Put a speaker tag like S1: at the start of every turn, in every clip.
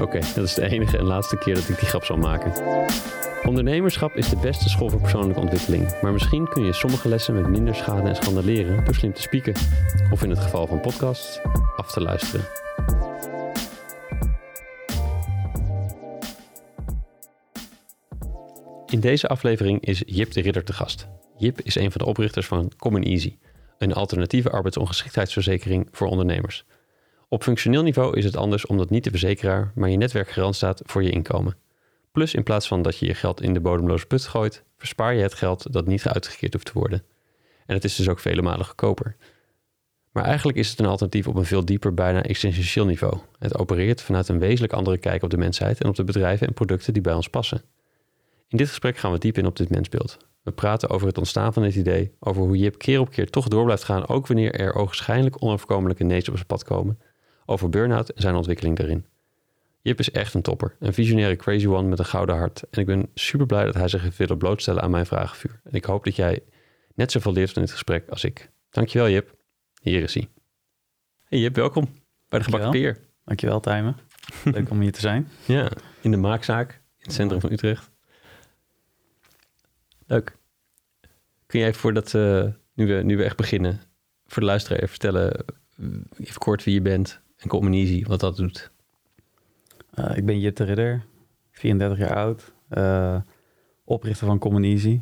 S1: Oké, dat is de enige en laatste keer dat ik die grap zal maken. Ondernemerschap is de beste school voor persoonlijke ontwikkeling, maar misschien kun je sommige lessen met minder schade en schande leren door slim te spieken. Of in het geval van podcasts, af te luisteren. In deze aflevering is Jip de Ridder te gast. Jip is een van de oprichters van Common Easy, een alternatieve arbeidsongeschiktheidsverzekering voor ondernemers. Op functioneel niveau is het anders omdat niet de verzekeraar, maar je netwerk garant staat voor je inkomen. Plus in plaats van dat je je geld in de bodemloze put gooit, verspaar je het geld dat niet uitgekeerd hoeft te worden. En het is dus ook vele malen goedkoper. Maar eigenlijk is het een alternatief op een veel dieper, bijna existentieel niveau. Het opereert vanuit een wezenlijk andere kijk op de mensheid en op de bedrijven en producten die bij ons passen. In dit gesprek gaan we diep in op dit mensbeeld. We praten over het ontstaan van dit idee, over hoe Jip keer op keer toch door blijft gaan, ook wanneer er ogenschijnlijk onoverkomelijke nee's op zijn pad komen, over burn-out en zijn ontwikkeling daarin. Jip is echt een topper, een visionaire crazy one met een gouden hart. En ik ben super blij dat hij zich heeft willen blootstellen aan mijn vragenvuur. En ik hoop dat jij net zoveel leert van dit gesprek als ik. Dankjewel Jip. Hier is hij. Hey Jip, welkom bij de Gebakken Peer.
S2: Dankjewel Tijmen. Leuk om hier te zijn.
S1: Ja, in de maakzaak in het centrum van Utrecht. Leuk. Kun jij even voordat uh, nu, we, nu we echt beginnen, voor de luisteraar even vertellen, uh, even kort wie je bent en Common Easy, wat dat doet?
S2: Uh, ik ben Jip de Ridder, 34 jaar oud, oprichter van Common Easy.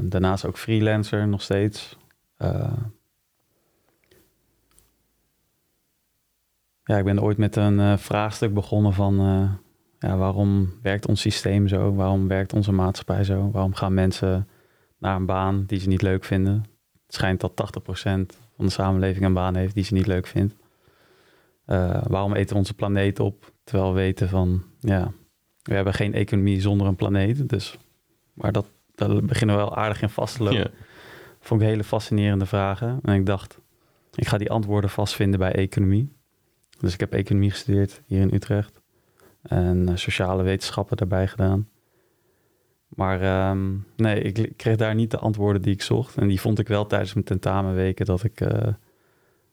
S2: daarnaast ook freelancer nog steeds. ja, ik ben ooit met een vraagstuk begonnen van ja, waarom werkt ons systeem zo? Waarom werkt onze maatschappij zo? Waarom gaan mensen naar een baan die ze niet leuk vinden? Het schijnt dat 80% van de samenleving een baan heeft die ze niet leuk vindt. Uh, waarom eten we onze planeet op? Terwijl we weten van, ja, we hebben geen economie zonder een planeet. Dus, maar dat, daar beginnen we wel aardig in vast te lopen. Vond ik hele fascinerende vragen. En ik dacht, ik ga die antwoorden vastvinden bij economie. Dus ik heb economie gestudeerd hier in Utrecht en eh, sociale wetenschappen daarbij gedaan. Maar ehm, nee, ik kreeg daar niet de antwoorden die ik zocht. En die vond ik wel tijdens mijn tentamenweken dat ik uh,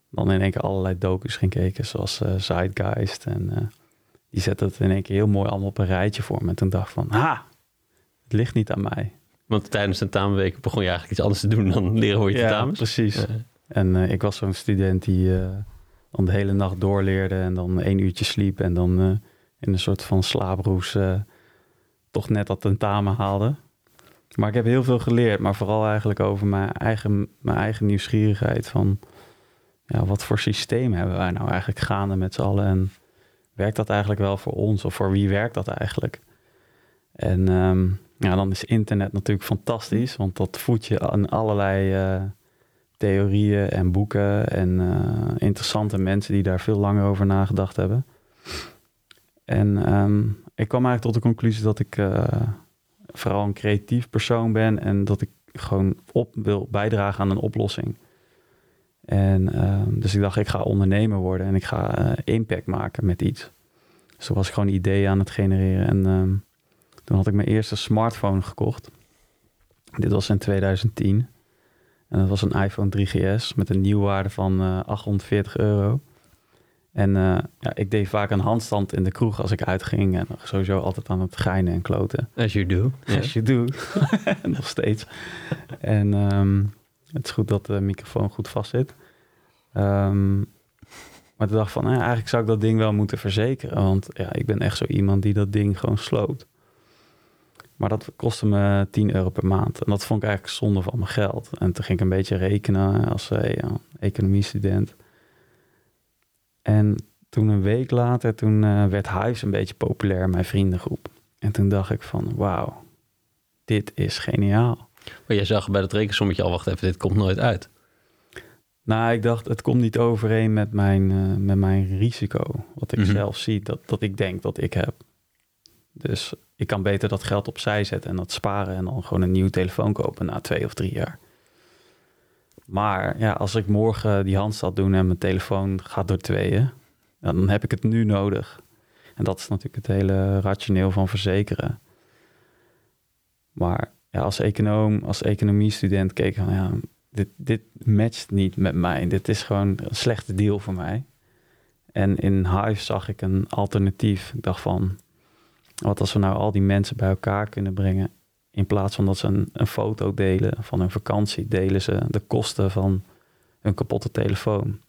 S2: dan in één keer allerlei docus ging kijken, zoals uh, Zeitgeist. En die zette het in één keer heel mooi allemaal op een rijtje voor me. En toen dacht ik van, ha, het ligt niet aan mij.
S1: Want tijdens tentamenweken begon je eigenlijk iets anders te doen dan leren hoe je ja, tentamens?
S2: precies. Ja. En ik was zo'n student die dan de hele nacht doorleerde en dan één uurtje sliep en dan in een soort van slaaproes toch net dat tentamen haalde. Maar ik heb heel veel geleerd, maar vooral eigenlijk over mijn eigen, mijn eigen nieuwsgierigheid van ja, wat voor systeem hebben wij nou eigenlijk gaande met z'n allen en werkt dat eigenlijk wel voor ons of voor wie werkt dat eigenlijk? En um, ja, dan is internet natuurlijk fantastisch, want dat voedt je aan allerlei uh, theorieën en boeken en uh, interessante mensen die daar veel langer over nagedacht hebben. En um, ik kwam eigenlijk tot de conclusie dat ik uh, vooral een creatief persoon ben en dat ik gewoon op wil bijdragen aan een oplossing. En um, dus ik dacht, ik ga ondernemer worden en ik ga uh, impact maken met iets. Dus was ik gewoon ideeën aan het genereren. En um, toen had ik mijn eerste smartphone gekocht. Dit was in 2010. En dat was een iPhone 3GS met een nieuwwaarde van uh, 840 euro. En uh, ja, ik deed vaak een handstand in de kroeg als ik uitging. En sowieso altijd aan het geinen en kloten.
S1: As you do.
S2: As you do. Nog steeds. En um, het is goed dat de microfoon goed vast zit. Um, maar toen dacht van, nou, eigenlijk zou ik dat ding wel moeten verzekeren. Want ja, ik ben echt zo iemand die dat ding gewoon sloopt. Maar dat kostte me 10 euro per maand. En dat vond ik eigenlijk zonde van mijn geld. En toen ging ik een beetje rekenen als uh, ja, economiestudent. En toen een week later, toen uh, werd Hives een beetje populair in mijn vriendengroep. En toen dacht ik van, wauw, dit is geniaal.
S1: Maar jij zag bij dat rekensommetje al, wacht even, dit komt nooit uit.
S2: Nou, ik dacht, het komt niet overeen met mijn, eh, met mijn risico. Wat ik
S1: Mhm.
S2: zelf zie, dat, dat ik denk dat ik heb. Dus ik kan beter dat geld opzij zetten en dat sparen en dan gewoon een nieuwe telefoon kopen na twee of drie jaar. Maar ja, als ik morgen die handstand doen en mijn telefoon gaat door tweeën, dan heb ik het nu nodig. En dat is natuurlijk het hele rationeel van verzekeren. Maar als econoom, als economiestudent keek ik van ja, dit, dit matcht niet met mij. Dit is gewoon een slechte deal voor mij. En in Hive zag ik een alternatief. Ik dacht van, wat als we nou al die mensen bij elkaar kunnen brengen... in plaats van dat ze een, een foto delen van hun vakantie... delen ze de kosten van hun kapotte telefoon.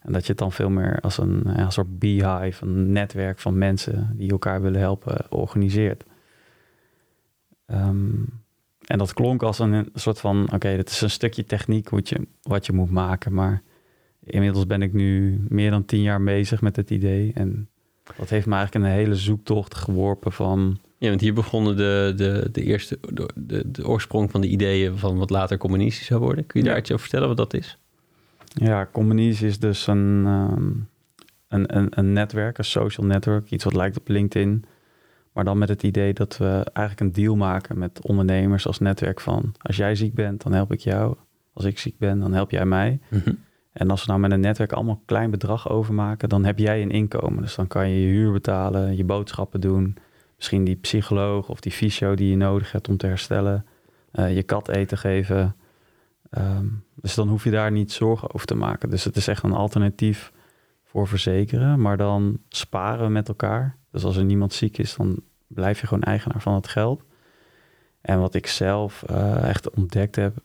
S2: En dat je het dan veel meer als een, een soort beehive... een netwerk van mensen die elkaar willen helpen, organiseert. Ehm, en dat klonk als een, soort van: oké, dit is een stukje techniek wat je, wat je moet maken. Maar inmiddels ben ik nu meer dan tien jaar bezig met het idee. En dat heeft me eigenlijk een hele zoektocht geworpen van.
S1: Ja, want hier begonnen de, de, de eerste, de, de, de oorsprong van de ideeën van wat later communistisch zou worden. Kun je daar
S2: Ja.
S1: iets over vertellen wat dat is?
S2: Ja, Communies is dus een, ehm, een, een, een netwerk, een social network, iets wat lijkt op LinkedIn. Maar dan met het idee dat we eigenlijk een deal maken met ondernemers als netwerk van... als jij ziek bent, dan help ik jou. Als ik ziek ben, dan help jij mij. En als we nou met een netwerk allemaal een klein bedrag overmaken, dan heb jij een inkomen. Dus dan kan je je huur betalen, je boodschappen doen. Misschien die psycholoog of die fysio die je nodig hebt om te herstellen. eh, je kat eten geven. Ehm, dus dan hoef je daar niet zorgen over te maken. Dus het is echt een alternatief voor verzekeren. Maar dan sparen we met elkaar. Dus als er niemand ziek is, dan blijf je gewoon eigenaar van het geld. En wat ik zelf eh, echt ontdekt heb,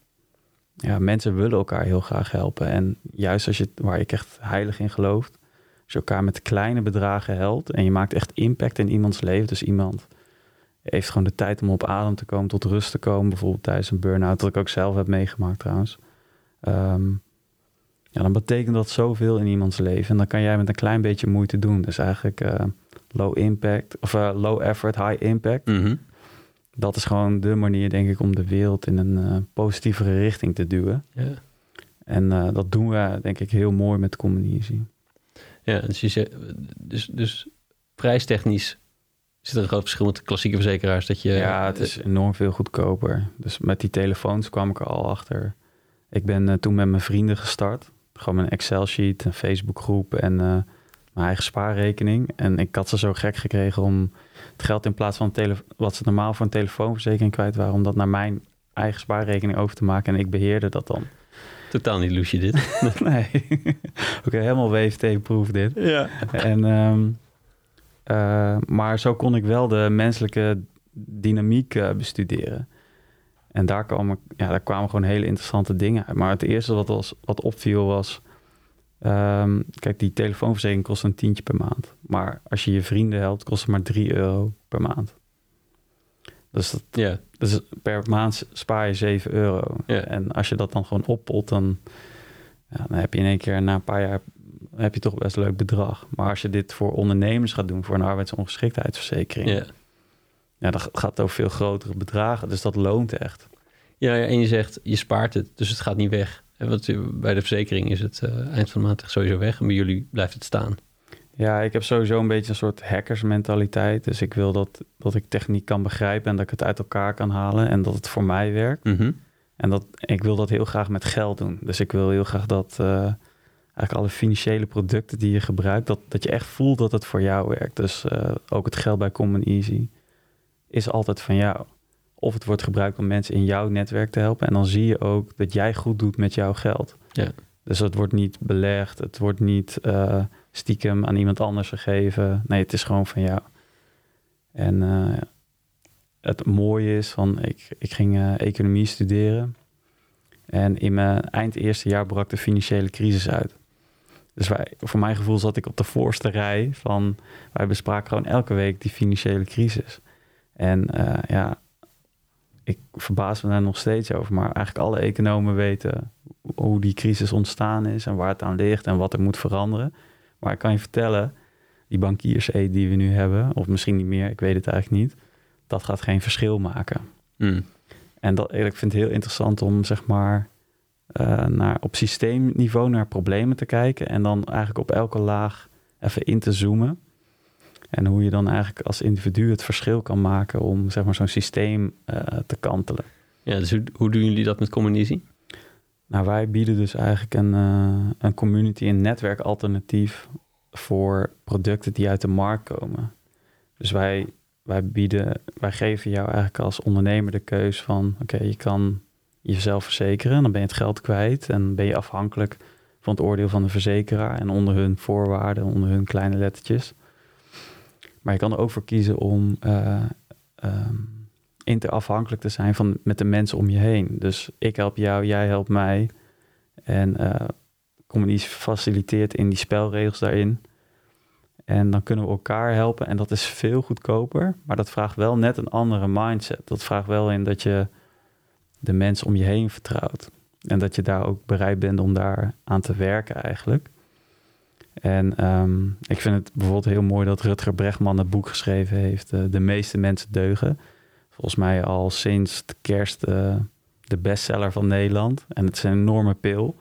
S2: ja, mensen willen elkaar heel graag helpen. En juist als je, waar ik echt heilig in gelooft, als je elkaar met kleine bedragen helpt en je maakt echt impact in iemands leven. Dus iemand heeft gewoon de tijd om op adem te komen, tot rust te komen, bijvoorbeeld tijdens een burn-out, dat ik ook zelf heb meegemaakt trouwens. Ehm, ja, dan betekent dat zoveel in iemands leven. En dan kan jij met een klein beetje moeite doen. Dus eigenlijk eh, low impact, of eh, low effort, high impact
S1: Mhm.
S2: dat is gewoon de manier, denk ik, om de wereld in een eh, positievere richting te duwen. En dat doen we, denk ik, heel mooi met Communisie.
S1: Ja, dus, dus, dus prijstechnisch zit er een groot verschil met de klassieke verzekeraars. Dat je,
S2: ja, het is enorm veel goedkoper. Dus met die telefoons kwam ik er al achter. Ik ben eh, toen met mijn vrienden gestart. Gewoon een Excel-sheet, een Facebookgroep en eh, mijn eigen spaarrekening. En ik had ze zo gek gekregen om het geld in plaats van wat ze normaal voor een telefoonverzekering kwijt waren, om dat naar mijn eigen spaarrekening over te maken. En ik beheerde dat dan.
S1: Totaal niet loesje dit.
S2: nee, oké, helemaal WFT-proof dit.
S1: ja.
S2: En, ehm, eh, maar zo kon ik wel de menselijke dynamiek eh, bestuderen. En daar kwamen, ja, daar kwamen gewoon hele interessante dingen uit. Maar het eerste wat, was, wat opviel was... ehm, kijk, die telefoonverzekering kost een tientje per maand. Maar als je je vrienden helpt, kost het maar 3 euro per maand. Dus, dat,
S1: Ja,
S2: dus per maand spaar je 7 euro.
S1: Ja.
S2: En als je dat dan gewoon oppot, dan, ja, dan heb je in één keer na een paar jaar heb je toch best een leuk bedrag. Maar als je dit voor ondernemers gaat doen, voor een arbeidsongeschiktheidsverzekering,
S1: ja.
S2: ja, dan gaat het over veel grotere bedragen. Dus dat loont echt.
S1: Ja, ja, en je zegt, je spaart het, dus het gaat niet weg. En wat, eh, bij de verzekering is het eh, eind van de maand sowieso weg. En bij jullie blijft het staan.
S2: Ja, ik heb sowieso een beetje een soort hackersmentaliteit. Dus ik wil dat, dat ik techniek kan begrijpen en dat ik het uit elkaar kan halen en dat het voor mij werkt.
S1: Mhm.
S2: En dat, ik wil dat heel graag met geld doen. Dus ik wil heel graag dat eh, eigenlijk alle financiële producten die je gebruikt, dat, dat je echt voelt dat het voor jou werkt. Dus eh, ook het geld bij Common Easy is altijd van jou. Of het wordt gebruikt om mensen in jouw netwerk te helpen. En dan zie je ook dat jij goed doet met jouw geld.
S1: Ja.
S2: Dus het wordt niet belegd, het wordt niet eh, stiekem aan iemand anders gegeven. Nee, het is gewoon van jou. En eh, het mooie is van, ik, ik ging eh, economie studeren. En in mijn eind eerste jaar brak de financiële crisis uit. Dus wij, voor mijn gevoel zat ik op de voorste rij van... wij bespraken gewoon elke week die financiële crisis. En eh, ja, ik verbaas me daar nog steeds over. Maar eigenlijk alle economen weten hoe die crisis ontstaan is... en waar het aan ligt en wat er moet veranderen. Maar ik kan je vertellen, die bankiers die we nu hebben... of misschien niet meer, ik weet het eigenlijk niet... dat gaat geen verschil maken.
S1: Mm.
S2: En dat, ik vind het heel interessant om zeg maar eh, naar, op systeemniveau naar problemen te kijken en dan eigenlijk op elke laag even in te zoomen. En hoe je dan eigenlijk als individu het verschil kan maken om zeg maar, zo'n systeem eh, te kantelen.
S1: Ja, dus hoe, hoe doen jullie dat met Communisie?
S2: Nou, wij bieden dus eigenlijk een, uh, een community, een netwerkalternatief voor producten die uit de markt komen. Dus wij, wij bieden, wij geven jou eigenlijk als ondernemer de keus van oké, je kan jezelf verzekeren, dan ben je het geld kwijt en ben je afhankelijk van het oordeel van de verzekeraar en onder hun voorwaarden, onder hun kleine lettertjes. Maar je kan er ook voor kiezen om uh, um, interafhankelijk te zijn van, met de mensen om je heen. Dus ik help jou, jij helpt mij. En uh, communicatie faciliteert in die spelregels daarin. En dan kunnen we elkaar helpen. En dat is veel goedkoper. Maar dat vraagt wel net een andere mindset. Dat vraagt wel in dat je de mensen om je heen vertrouwt. En dat je daar ook bereid bent om daar aan te werken eigenlijk. En um, ik vind het bijvoorbeeld heel mooi dat Rutger Bregman het boek geschreven heeft. Uh, de meeste mensen deugen. Volgens mij al sinds de kerst uh, de bestseller van Nederland. En het is een enorme pil.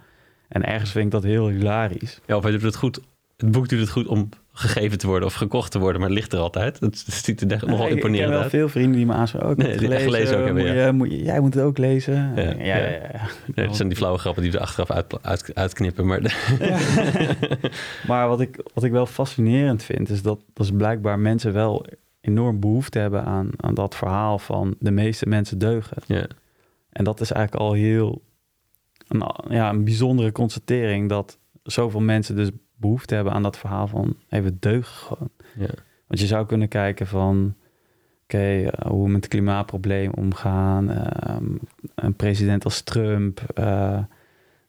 S2: En ergens vind ik dat heel hilarisch.
S1: Ja, of hij doet het goed. Het boek doet het goed om gegeven te worden of gekocht te worden, maar het ligt er altijd. Het ziet er echt nogal imponerend uit. Ik heb
S2: wel veel vrienden die me aanspreken. Ook nee, gelezen, gelezen ook hebben, ja. moet je, jij moet het ook lezen. Ja, ja, ja. ja.
S1: Nee, dat zijn die flauwe grappen die we achteraf uit, uit, uitknippen. Maar,
S2: maar wat, ik, wat ik wel fascinerend vind, is dat, dat is blijkbaar mensen wel enorm behoefte hebben aan, aan dat verhaal van de meeste mensen deugen. En dat is eigenlijk al heel een, ja, een bijzondere constatering dat zoveel mensen dus behoefte hebben aan dat verhaal van even deugen gewoon. Want je zou kunnen kijken van, oké, okay, uh, hoe we met het klimaatprobleem omgaan. Uh, een president als Trump, uh,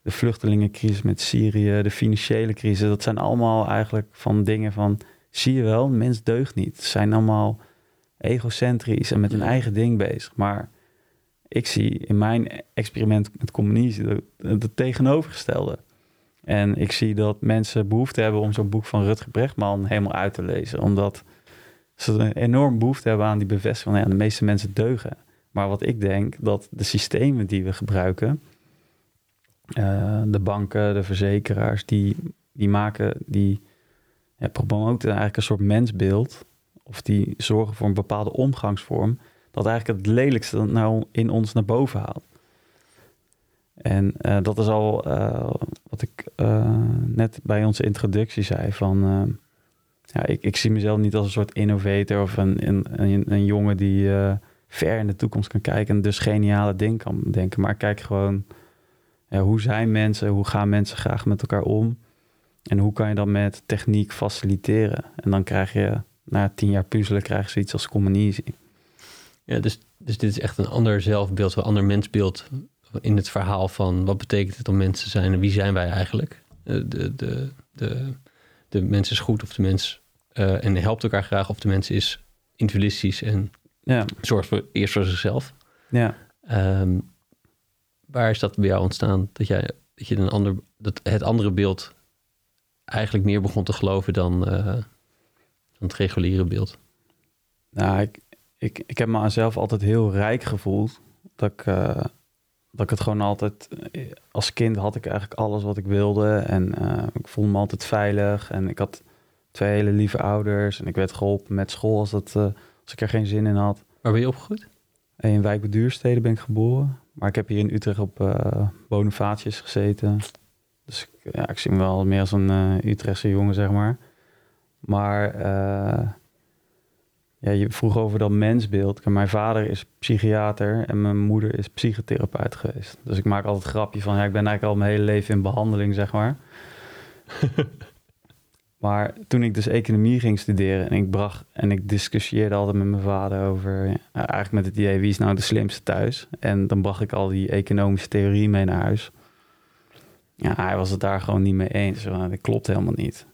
S2: de vluchtelingencrisis met Syrië, de financiële crisis. Dat zijn allemaal eigenlijk van dingen van, zie je wel, mens deugt niet. Ze zijn allemaal egocentrisch en met hun eigen ding bezig. Maar ik zie in mijn experiment met communisme het tegenovergestelde. En ik zie dat mensen behoefte hebben om zo'n boek van Rutger Brechtman helemaal uit te lezen. Omdat ze een enorm behoefte hebben aan die bevestiging van ja, de meeste mensen deugen. Maar wat ik denk, dat de systemen die we gebruiken, uh, de banken, de verzekeraars, die, die maken, die ja, promoten eigenlijk een soort mensbeeld. Of die zorgen voor een bepaalde omgangsvorm. Dat eigenlijk het lelijkste nou in ons naar boven haalt. En uh, dat is al uh, wat ik uh, net bij onze introductie zei. Van, ja, ik, ik zie mezelf niet als een soort innovator of een, een, een, jongen die ver in de toekomst kan kijken en dus geniale dingen kan denken. Maar kijk gewoon, ja, hoe zijn mensen, hoe gaan mensen graag met elkaar om? En hoe kan je dat met techniek faciliteren? En dan krijg je, na tien jaar puzzelen, krijg je zoiets als communisie.
S1: Ja, dus, dus dit is echt een ander zelfbeeld, een ander mensbeeld in het verhaal van wat betekent het om mensen te zijn en wie zijn wij eigenlijk? Eh, de, de, de, de mens is goed of de mens uh, en helpt elkaar graag of de mens is individualistisch en ja. zorgt voor, eerst voor zichzelf.
S2: Ja.
S1: Um, waar is dat bij jou ontstaan? Dat, jij, dat je een ander, dat het andere beeld eigenlijk meer begon te geloven dan, uh, dan het reguliere beeld?
S2: Nou, ik, ik, ik heb me zelf altijd heel rijk gevoeld. Dat ik, uh, dat ik het gewoon altijd... Als kind had ik eigenlijk alles wat ik wilde. En uh, ik voelde me altijd veilig. En ik had twee hele lieve ouders. En ik werd geholpen met school als, dat, als ik er geen zin in had.
S1: Waar ben je opgegroeid?
S2: In Wijk bij Duurstede ben ik geboren. Maar ik heb hier in Utrecht op uh, Bonifatius gezeten. Dus ja, ik zie me wel meer als een Utrechtse jongen, zeg maar. Maar ja, je vroeg over dat mensbeeld. Mijn vader is psychiater en mijn moeder is psychotherapeut geweest. Dus ik maak altijd een grapje van, ja, ik ben eigenlijk al mijn hele leven in behandeling, zeg maar. maar toen ik dus economie ging studeren en ik bracht en ik discussieerde altijd met mijn vader over, ja, eigenlijk met het idee, wie is nou de slimste thuis? En dan bracht ik al die economische theorie mee naar huis. Ja, hij was het daar gewoon niet mee eens. Dat klopt helemaal niet.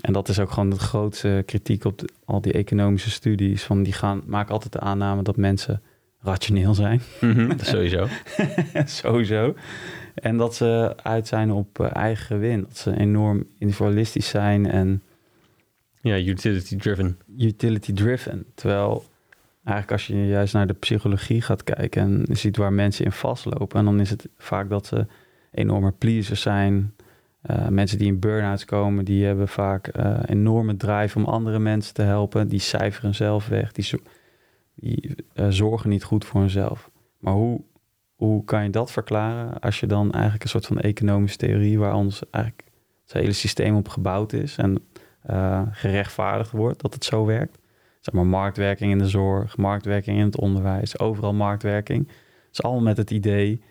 S2: En dat is ook gewoon de grootste kritiek op al die economische studies. Van die gaan, maken altijd de aanname dat mensen rationeel zijn.
S1: Mm sowieso.
S2: sowieso. En dat ze uit zijn op uh, eigen gewin. Dat ze enorm individualistisch zijn en...
S1: Ja, utility driven.
S2: Utility driven. Terwijl eigenlijk als je juist naar de psychologie gaat kijken... en ziet waar mensen in vastlopen... en dan is het vaak dat ze enorme pleasers zijn. Uh, mensen die in burn-outs komen, die hebben vaak uh, enorme drive om andere mensen te helpen. Die cijferen zelf weg, die, die uh, zorgen niet goed voor hunzelf. Maar hoe, hoe kan je dat verklaren als je dan eigenlijk een soort van economische theorie waar ons eigenlijk het hele systeem op gebouwd is en gerechtvaardigd wordt dat het zo werkt? Zeg maar marktwerking in de zorg, marktwerking in het onderwijs, overal marktwerking. Dat is allemaal met het idee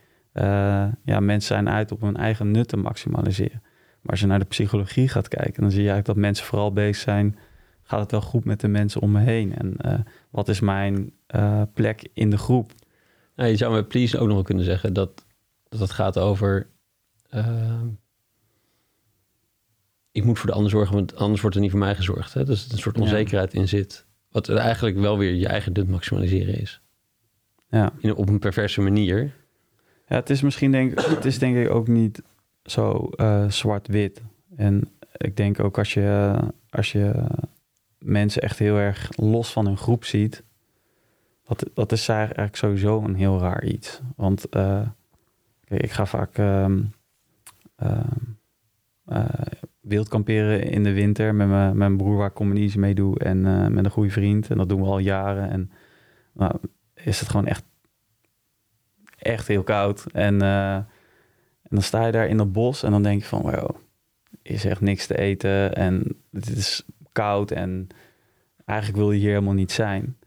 S2: ja, mensen zijn uit op hun eigen nut te maximaliseren. Maar als je naar de psychologie gaat kijken, dan zie je eigenlijk dat mensen vooral bezig zijn. Gaat het wel goed met de mensen om me heen? En uh, wat is mijn uh, plek in de groep?
S1: Nou, je zou met please ook nog wel kunnen zeggen dat, dat het gaat over. ik moet voor de ander zorgen, want anders wordt er niet voor mij gezorgd. Hè? Dus er een soort onzekerheid in zit. Wat er eigenlijk wel weer je eigen nut maximaliseren is.
S2: Ja.
S1: In, op een perverse manier.
S2: Ja, het is misschien denk, het is denk ik ook niet zo uh, zwart-wit. En ik denk ook als je, als je mensen echt heel erg los van hun groep ziet, dat, dat is eigenlijk sowieso een heel raar iets. Want uh, ik ga vaak uh, wildkamperen in de winter met mijn, broer waar ik communisme mee doe en met een goede vriend. En dat doen we al jaren. En nou, is het gewoon echt echt heel koud. En, uh, en dan sta je daar in het bos en dan denk je van, wow, is echt niks te eten en het is koud en eigenlijk wil je hier helemaal niet zijn.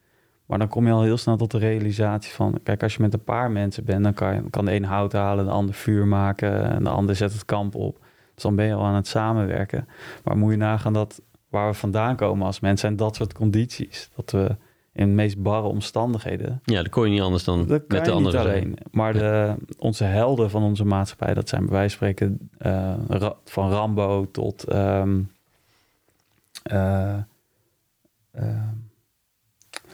S2: Maar dan kom je al heel snel tot de realisatie van, kijk, als je met een paar mensen bent, dan kan, je, kan de een hout halen, de ander vuur maken en de ander zet het kamp op. Dus dan ben je al aan het samenwerken. Maar moet je nagaan dat waar we vandaan komen als mensen zijn dat soort condities. Dat we in de meest barre omstandigheden.
S1: Ja, dat kon je niet anders dan met de andere
S2: alleen. Maar de, onze helden van onze maatschappij, dat zijn bij wijze van spreken uh, van Rambo tot um, uh, uh,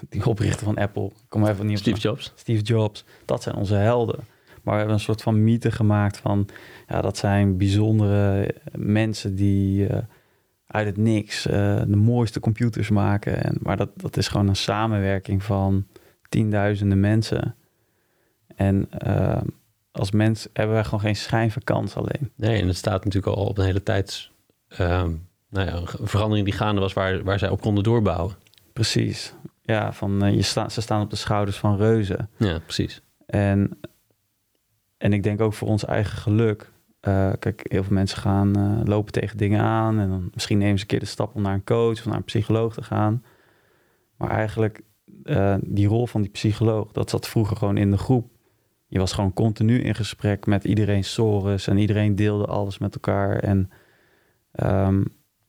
S2: die oprichter van Apple. kom even niet
S1: Steve Jobs.
S2: Steve Jobs. Dat zijn onze helden. Maar we hebben een soort van mythe gemaakt van ja, dat zijn bijzondere mensen die uit het niks uh, de mooiste computers maken. En, maar dat, dat is gewoon een samenwerking van tienduizenden mensen. En uh, als mens hebben wij gewoon geen schijn van kans alleen.
S1: Nee, en het staat natuurlijk al op een hele tijd... Uh, nou ja, een verandering die gaande was waar, waar zij op konden doorbouwen.
S2: Precies. Ja, van, uh, je sta, ze staan op de schouders van reuzen.
S1: Ja, precies.
S2: En, en ik denk ook voor ons eigen geluk uh, kijk, heel veel mensen gaan uh, lopen tegen dingen aan. En dan misschien nemen ze een keer de stap om naar een coach of naar een psycholoog te gaan. Maar eigenlijk, uh, die rol van die psycholoog, dat zat vroeger gewoon in de groep. Je was gewoon continu in gesprek met iedereen sores en iedereen deelde alles met elkaar. En um,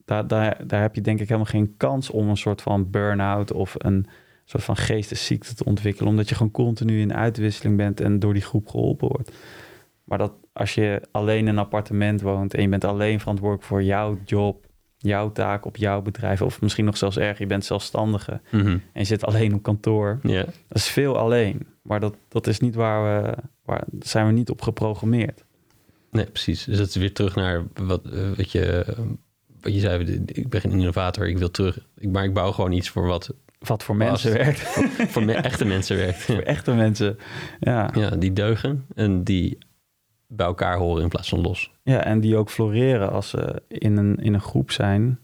S2: daar, daar, daar heb je denk ik helemaal geen kans om een soort van burn-out of een soort van geestesziekte te ontwikkelen. Omdat je gewoon continu in uitwisseling bent en door die groep geholpen wordt. Maar dat als je alleen in een appartement woont en je bent alleen verantwoordelijk voor jouw job, jouw taak op jouw bedrijf, of misschien nog zelfs erg, je bent zelfstandige
S1: mm -hmm.
S2: en je zit alleen op kantoor.
S1: Yeah.
S2: Dat is veel alleen. Maar dat, dat is niet waar we, waar zijn we niet op geprogrammeerd.
S1: Nee, precies. Dus dat is weer terug naar wat, uh, wat, je, wat je zei. Ik ben een innovator, ik wil terug. Maar ik bouw gewoon iets voor wat
S2: wat voor mensen werkt.
S1: Voor, voor echte mensen werkt.
S2: voor echte mensen, ja.
S1: Ja, die deugen en die bij elkaar horen in plaats van los.
S2: Ja, en die ook floreren als ze in een, in een groep zijn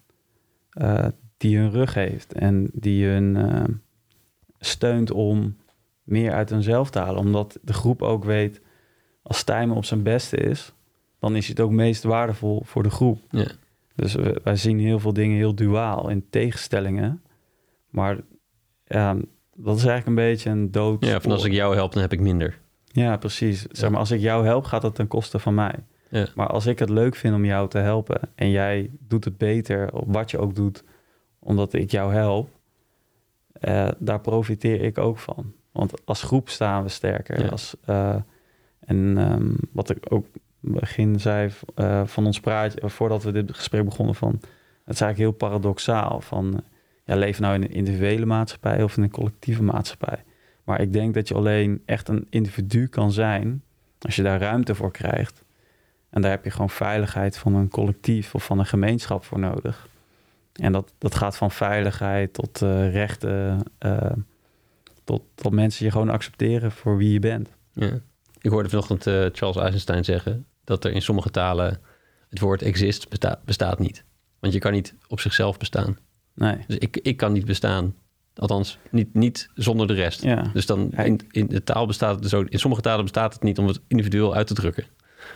S2: uh, die hun rug heeft en die hun uh, steunt om meer uit hunzelf te halen. Omdat de groep ook weet, als Stijmen op zijn beste is, dan is het ook meest waardevol voor de groep.
S1: Ja.
S2: Dus we, wij zien heel veel dingen heel duaal in tegenstellingen. Maar ja, dat is eigenlijk een beetje een dood.
S1: Ja, van als ik jou help, dan heb ik minder.
S2: Ja, precies. Zeg maar, als ik jou help, gaat het ten koste van mij.
S1: Ja.
S2: Maar als ik het leuk vind om jou te helpen en jij doet het beter, op wat je ook doet, omdat ik jou help, uh, daar profiteer ik ook van. Want als groep staan we sterker.
S1: Ja.
S2: Als, uh, en um, wat ik ook begin zei uh, van ons praatje, voordat we dit gesprek begonnen, van het is eigenlijk heel paradoxaal. Van ja, leven nou in een individuele maatschappij of in een collectieve maatschappij. Maar ik denk dat je alleen echt een individu kan zijn als je daar ruimte voor krijgt. En daar heb je gewoon veiligheid van een collectief of van een gemeenschap voor nodig. En dat, dat gaat van veiligheid tot uh, rechten, uh, tot, tot mensen je gewoon accepteren voor wie je bent.
S1: Ja. Ik hoorde vanochtend uh, Charles Eisenstein zeggen, dat er in sommige talen het woord exist besta- bestaat niet. Want je kan niet op zichzelf bestaan.
S2: Nee.
S1: Dus ik, ik kan niet bestaan. Althans, niet, niet zonder de rest.
S2: Ja.
S1: Dus dan in, in de taal bestaat het zo. In sommige talen bestaat het niet om het individueel uit te drukken.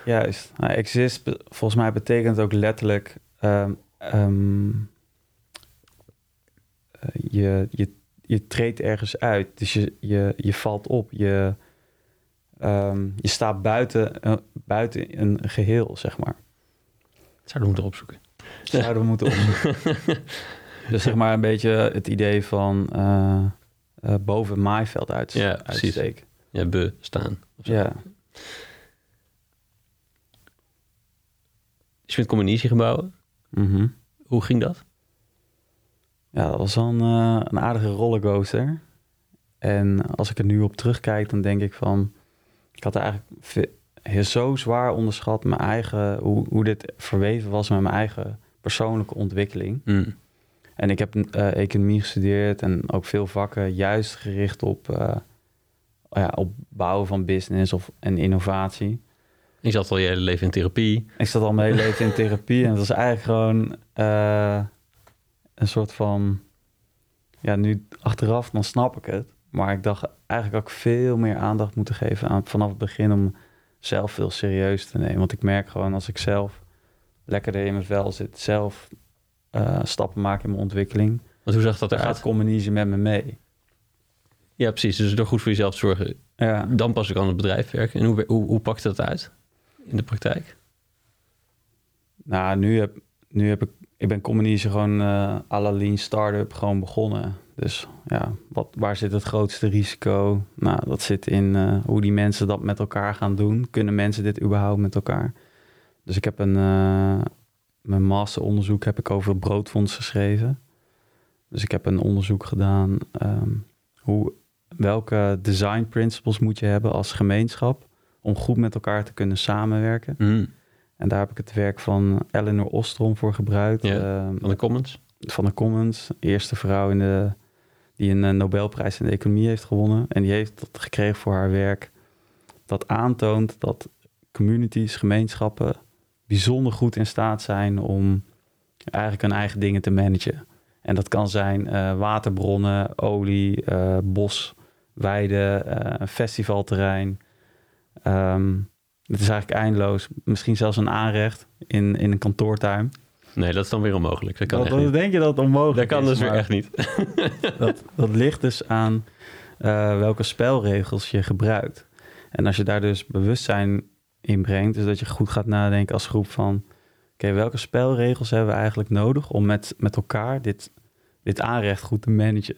S2: Juist. Nou, exist, volgens mij betekent ook letterlijk... ehm, ehm, eh, je, je, je treedt ergens uit. Dus je, je, je valt op. Je, ehm, je staat buiten, eh, buiten een geheel, zeg maar.
S1: Zouden we moeten opzoeken.
S2: Zouden we moeten opzoeken. dus zeg maar een beetje het idee van eh, eh, boven het maaiveld uit,
S1: Ja,
S2: uitsteken.
S1: Ja, bestaan. of zo.
S2: Ja.
S1: Dus je bent communitie gebouwen.
S2: Mhm.
S1: Hoe ging dat?
S2: Ja, dat was wel een, eh, een aardige rollercoaster. En als ik er nu op terugkijk, dan denk ik van... Ik had eigenlijk heel zo zwaar onderschat mijn eigen, hoe, hoe dit verweven was met mijn eigen persoonlijke ontwikkeling.
S1: Mm.
S2: En ik heb eh, economie gestudeerd en ook veel vakken juist gericht op, eh, ja, op bouwen van business of, en innovatie.
S1: Je zat al je hele leven in therapie.
S2: Ik zat al mijn hele leven in therapie en het was eigenlijk gewoon eh, een soort van... Ja, nu achteraf, dan snap ik het. Maar ik dacht eigenlijk ook veel meer aandacht moeten geven aan vanaf het begin om zelf veel serieus te nemen. Want ik merk gewoon als ik zelf lekkerder in mijn vel zit, zelf eh, stappen maak in mijn ontwikkeling,
S1: Want hoe zag dat eruit?
S2: gaat met me mee.
S1: Ja, precies. Dus door goed voor jezelf te zorgen,
S2: Ja.
S1: dan pas ik aan het bedrijf werken. En hoe, hoe, hoe pakt dat uit in de praktijk?
S2: Nou, nu heb, nu heb ik... Ik ben Communize gewoon eh à la lean startup gewoon begonnen. Dus ja, wat, waar zit het grootste risico? Nou, dat zit in eh, hoe die mensen dat met elkaar gaan doen. Kunnen mensen dit überhaupt met elkaar? Dus ik heb een... mijn masteronderzoek heb ik over het broodfonds geschreven. Dus ik heb een onderzoek gedaan... ehm, hoe, welke design principles moet je hebben als gemeenschap... om goed met elkaar te kunnen samenwerken.
S1: Mm.
S2: En daar heb ik het werk van Eleanor Ostrom voor gebruikt.
S1: Ja,
S2: ehm,
S1: Van de comments?
S2: van de Commons. Eerste vrouw in de, die een eh, Nobelprijs in de economie heeft gewonnen. En die heeft dat gekregen voor haar werk. Dat aantoont dat communities, gemeenschappen bijzonder goed in staat zijn om eigenlijk hun eigen dingen te managen. En dat kan zijn eh, waterbronnen, olie, eh, bos, weiden, eh, een festivalterrein. Ehm, het is eigenlijk eindeloos. Misschien zelfs een aanrecht in, in een kantoortuin.
S1: Nee, dat is dan weer onmogelijk. Dat kan
S2: Dat-
S1: echt
S2: dat
S1: niet.
S2: denk je dat het onmogelijk
S1: Dat kan
S2: is,
S1: dus weer echt niet.
S2: Dat, dat ligt dus aan eh, welke spelregels je gebruikt. En als je daar dus bewustzijn in brengt, dus dat je goed gaat nadenken als groep van... oké, welke spelregels hebben we eigenlijk nodig om met, met elkaar dit, dit aanrecht goed te managen?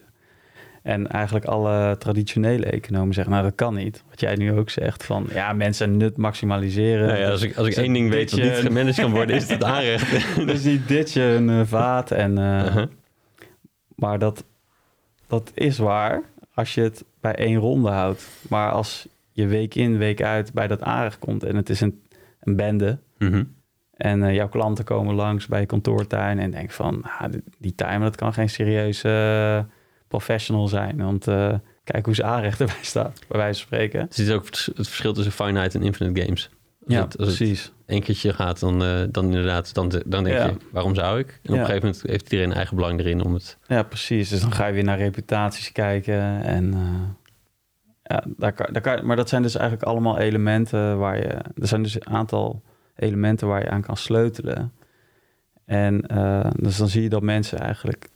S2: En eigenlijk alle traditionele economen zeggen, nou dat kan niet. Wat jij nu ook zegt, van ja, mensen nut maximaliseren.
S1: Nou ja, als ik, als ik
S2: Dus
S1: één ding weet dat niet gemanaged kan worden, is het aanrecht.
S2: dus die ditje een eh, vaat. En, eh,
S1: Uh-huh.
S2: Maar dat, dat is waar als je het bij één ronde houdt. Maar als je week in, week uit bij dat aanrecht komt en het is een, een bende...
S1: Mhm.
S2: en eh, jouw klanten komen langs bij je kantoortuin... en denken van, ah, die- die timer, dat kan geen serieuze eh, professional zijn. Want eh, kijk hoe zijn aanrecht erbij staat, bij wijze van spreken.
S1: Het is ook het verschil tussen finite en infinite games. Als
S2: Ja,
S1: het, als het
S2: precies.
S1: één keertje gaat, dan, dan inderdaad, dan, dan denk
S2: Ja.
S1: je, waarom zou ik? En op een gegeven moment heeft iedereen een eigen belang erin om het...
S2: Ja, precies. Dus dan ga je weer naar reputaties kijken. En ja, daar kan, daar kan, maar dat zijn dus eigenlijk allemaal elementen waar je. Er zijn dus een aantal elementen waar je aan kan sleutelen. En eh, dus dan zie je dat mensen eigenlijk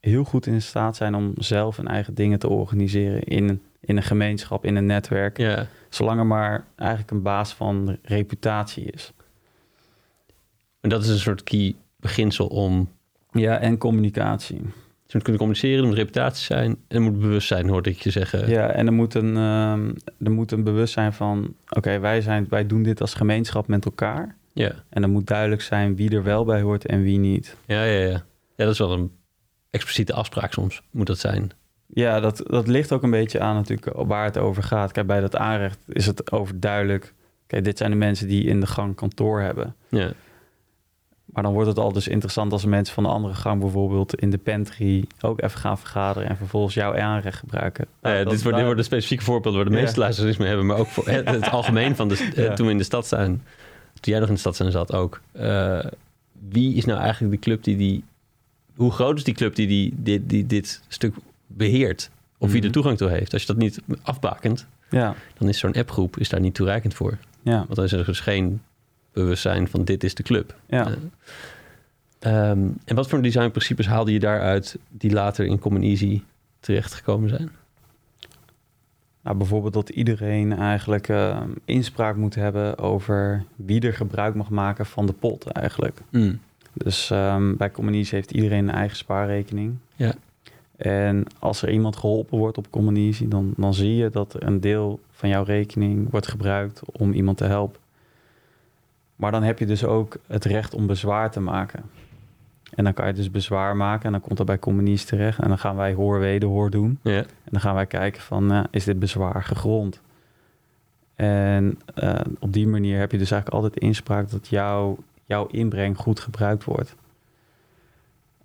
S2: heel goed in staat zijn om zelf hun eigen dingen te organiseren in, in een gemeenschap, in een netwerk.
S1: Ja,
S2: Zolang er maar eigenlijk een baas van reputatie is.
S1: en dat is een soort key beginsel om
S2: Ja, en communicatie.
S1: Moet kunnen communiceren, er moet reputatie zijn en er moet bewustzijn, hoorde ik je zeggen.
S2: Ja, en er moet een, ehm, er moet een bewustzijn van... oké, wij wij, wij doen dit als gemeenschap met elkaar.
S1: Ja,
S2: En er moet duidelijk zijn wie er wel bij hoort en wie niet.
S1: ja, ja. Ja, ja dat is wel een expliciete afspraak soms, moet dat zijn.
S2: Ja, dat, dat ligt ook een beetje aan natuurlijk waar het over gaat. Kijk, bij dat aanrecht is het overduidelijk... Kijk, dit zijn de mensen die in de gang kantoor hebben.
S1: Ja,
S2: Maar dan wordt het al dus interessant als mensen van de andere gang... bijvoorbeeld in de pantry ook even gaan vergaderen... en vervolgens jouw aanrecht gebruiken.
S1: Nou dit, wordt, dit worden specifieke voorbeelden waar de meeste luisteraars mee hebben, maar ook voor het, het algemeen van de, eh,
S2: Ja.
S1: toen we in de stad zijn. toen jij nog in de stad zijn zat ook. eh, wie is nou eigenlijk de club die die... Hoe groot is die club die, die, dit, die dit stuk beheert? Of wie
S2: Mhm.
S1: er toegang toe heeft? Als je dat niet afbakent,
S2: Ja,
S1: dan is zo'n appgroep is daar niet toereikend voor.
S2: ja,
S1: Want dan is er dus geen bewustzijn van dit is de club.
S2: ja.
S1: Eh, ehm, en wat voor designprincipes haalde je daaruit die later in Common Easy terechtgekomen zijn?
S2: Nou, bijvoorbeeld dat iedereen eigenlijk eh, inspraak moet hebben over wie er gebruik mag maken van de pot eigenlijk. Dus ehm, bij Communies heeft iedereen een eigen spaarrekening.
S1: Ja.
S2: En als er iemand geholpen wordt op Communies, dan, dan zie je dat een deel van jouw rekening wordt gebruikt om iemand te helpen. Maar dan heb je dus ook het recht om bezwaar te maken. En dan kan je dus bezwaar maken en dan komt dat bij Communies terecht. En dan gaan wij hoor wederhoor doen. En dan gaan wij kijken van, eh, is dit bezwaar gegrond? En eh, op die manier heb je dus eigenlijk altijd inspraak dat jouw, jouw inbreng goed gebruikt wordt.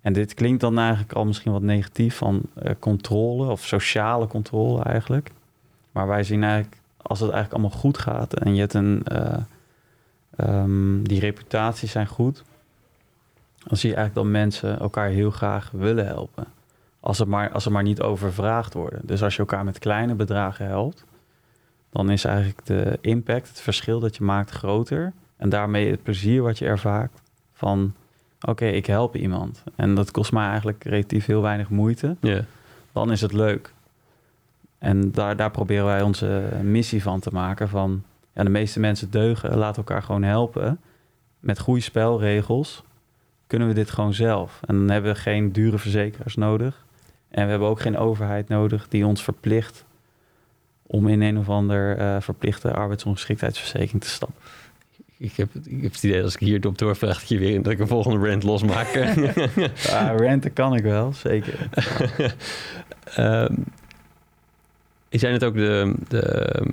S2: En dit klinkt dan eigenlijk al misschien wat negatief van eh, controle of sociale controle eigenlijk. Maar wij zien eigenlijk, als het eigenlijk allemaal goed gaat en je hebt een, ehm, die reputaties zijn goed, dan zie je eigenlijk dat mensen elkaar heel graag willen helpen. Als ze maar, als maar niet overvraagd worden. Dus als je elkaar met kleine bedragen helpt, dan is eigenlijk de impact, het verschil dat je maakt, groter. En daarmee het plezier wat je ervaart van, oké, ik help iemand. En dat kost mij eigenlijk relatief heel weinig moeite.
S1: Ja.
S2: Dan is het leuk. En daar, daar proberen wij onze missie van te maken. Van, ja, de meeste mensen deugen, laat elkaar gewoon helpen. Met goede spelregels kunnen we dit gewoon zelf. En dan hebben we geen dure verzekeraars nodig. En we hebben ook geen overheid nodig die ons verplicht om in een of ander eh, verplichte arbeidsongeschiktheidsverzekering te stappen.
S1: Ik heb, ik heb het idee als ik hier op doorvraag dat je weer dat ik een volgende rant losmaak.
S2: Ja, renten kan ik wel, zeker.
S1: Ehm je zei net ook de, de ehm,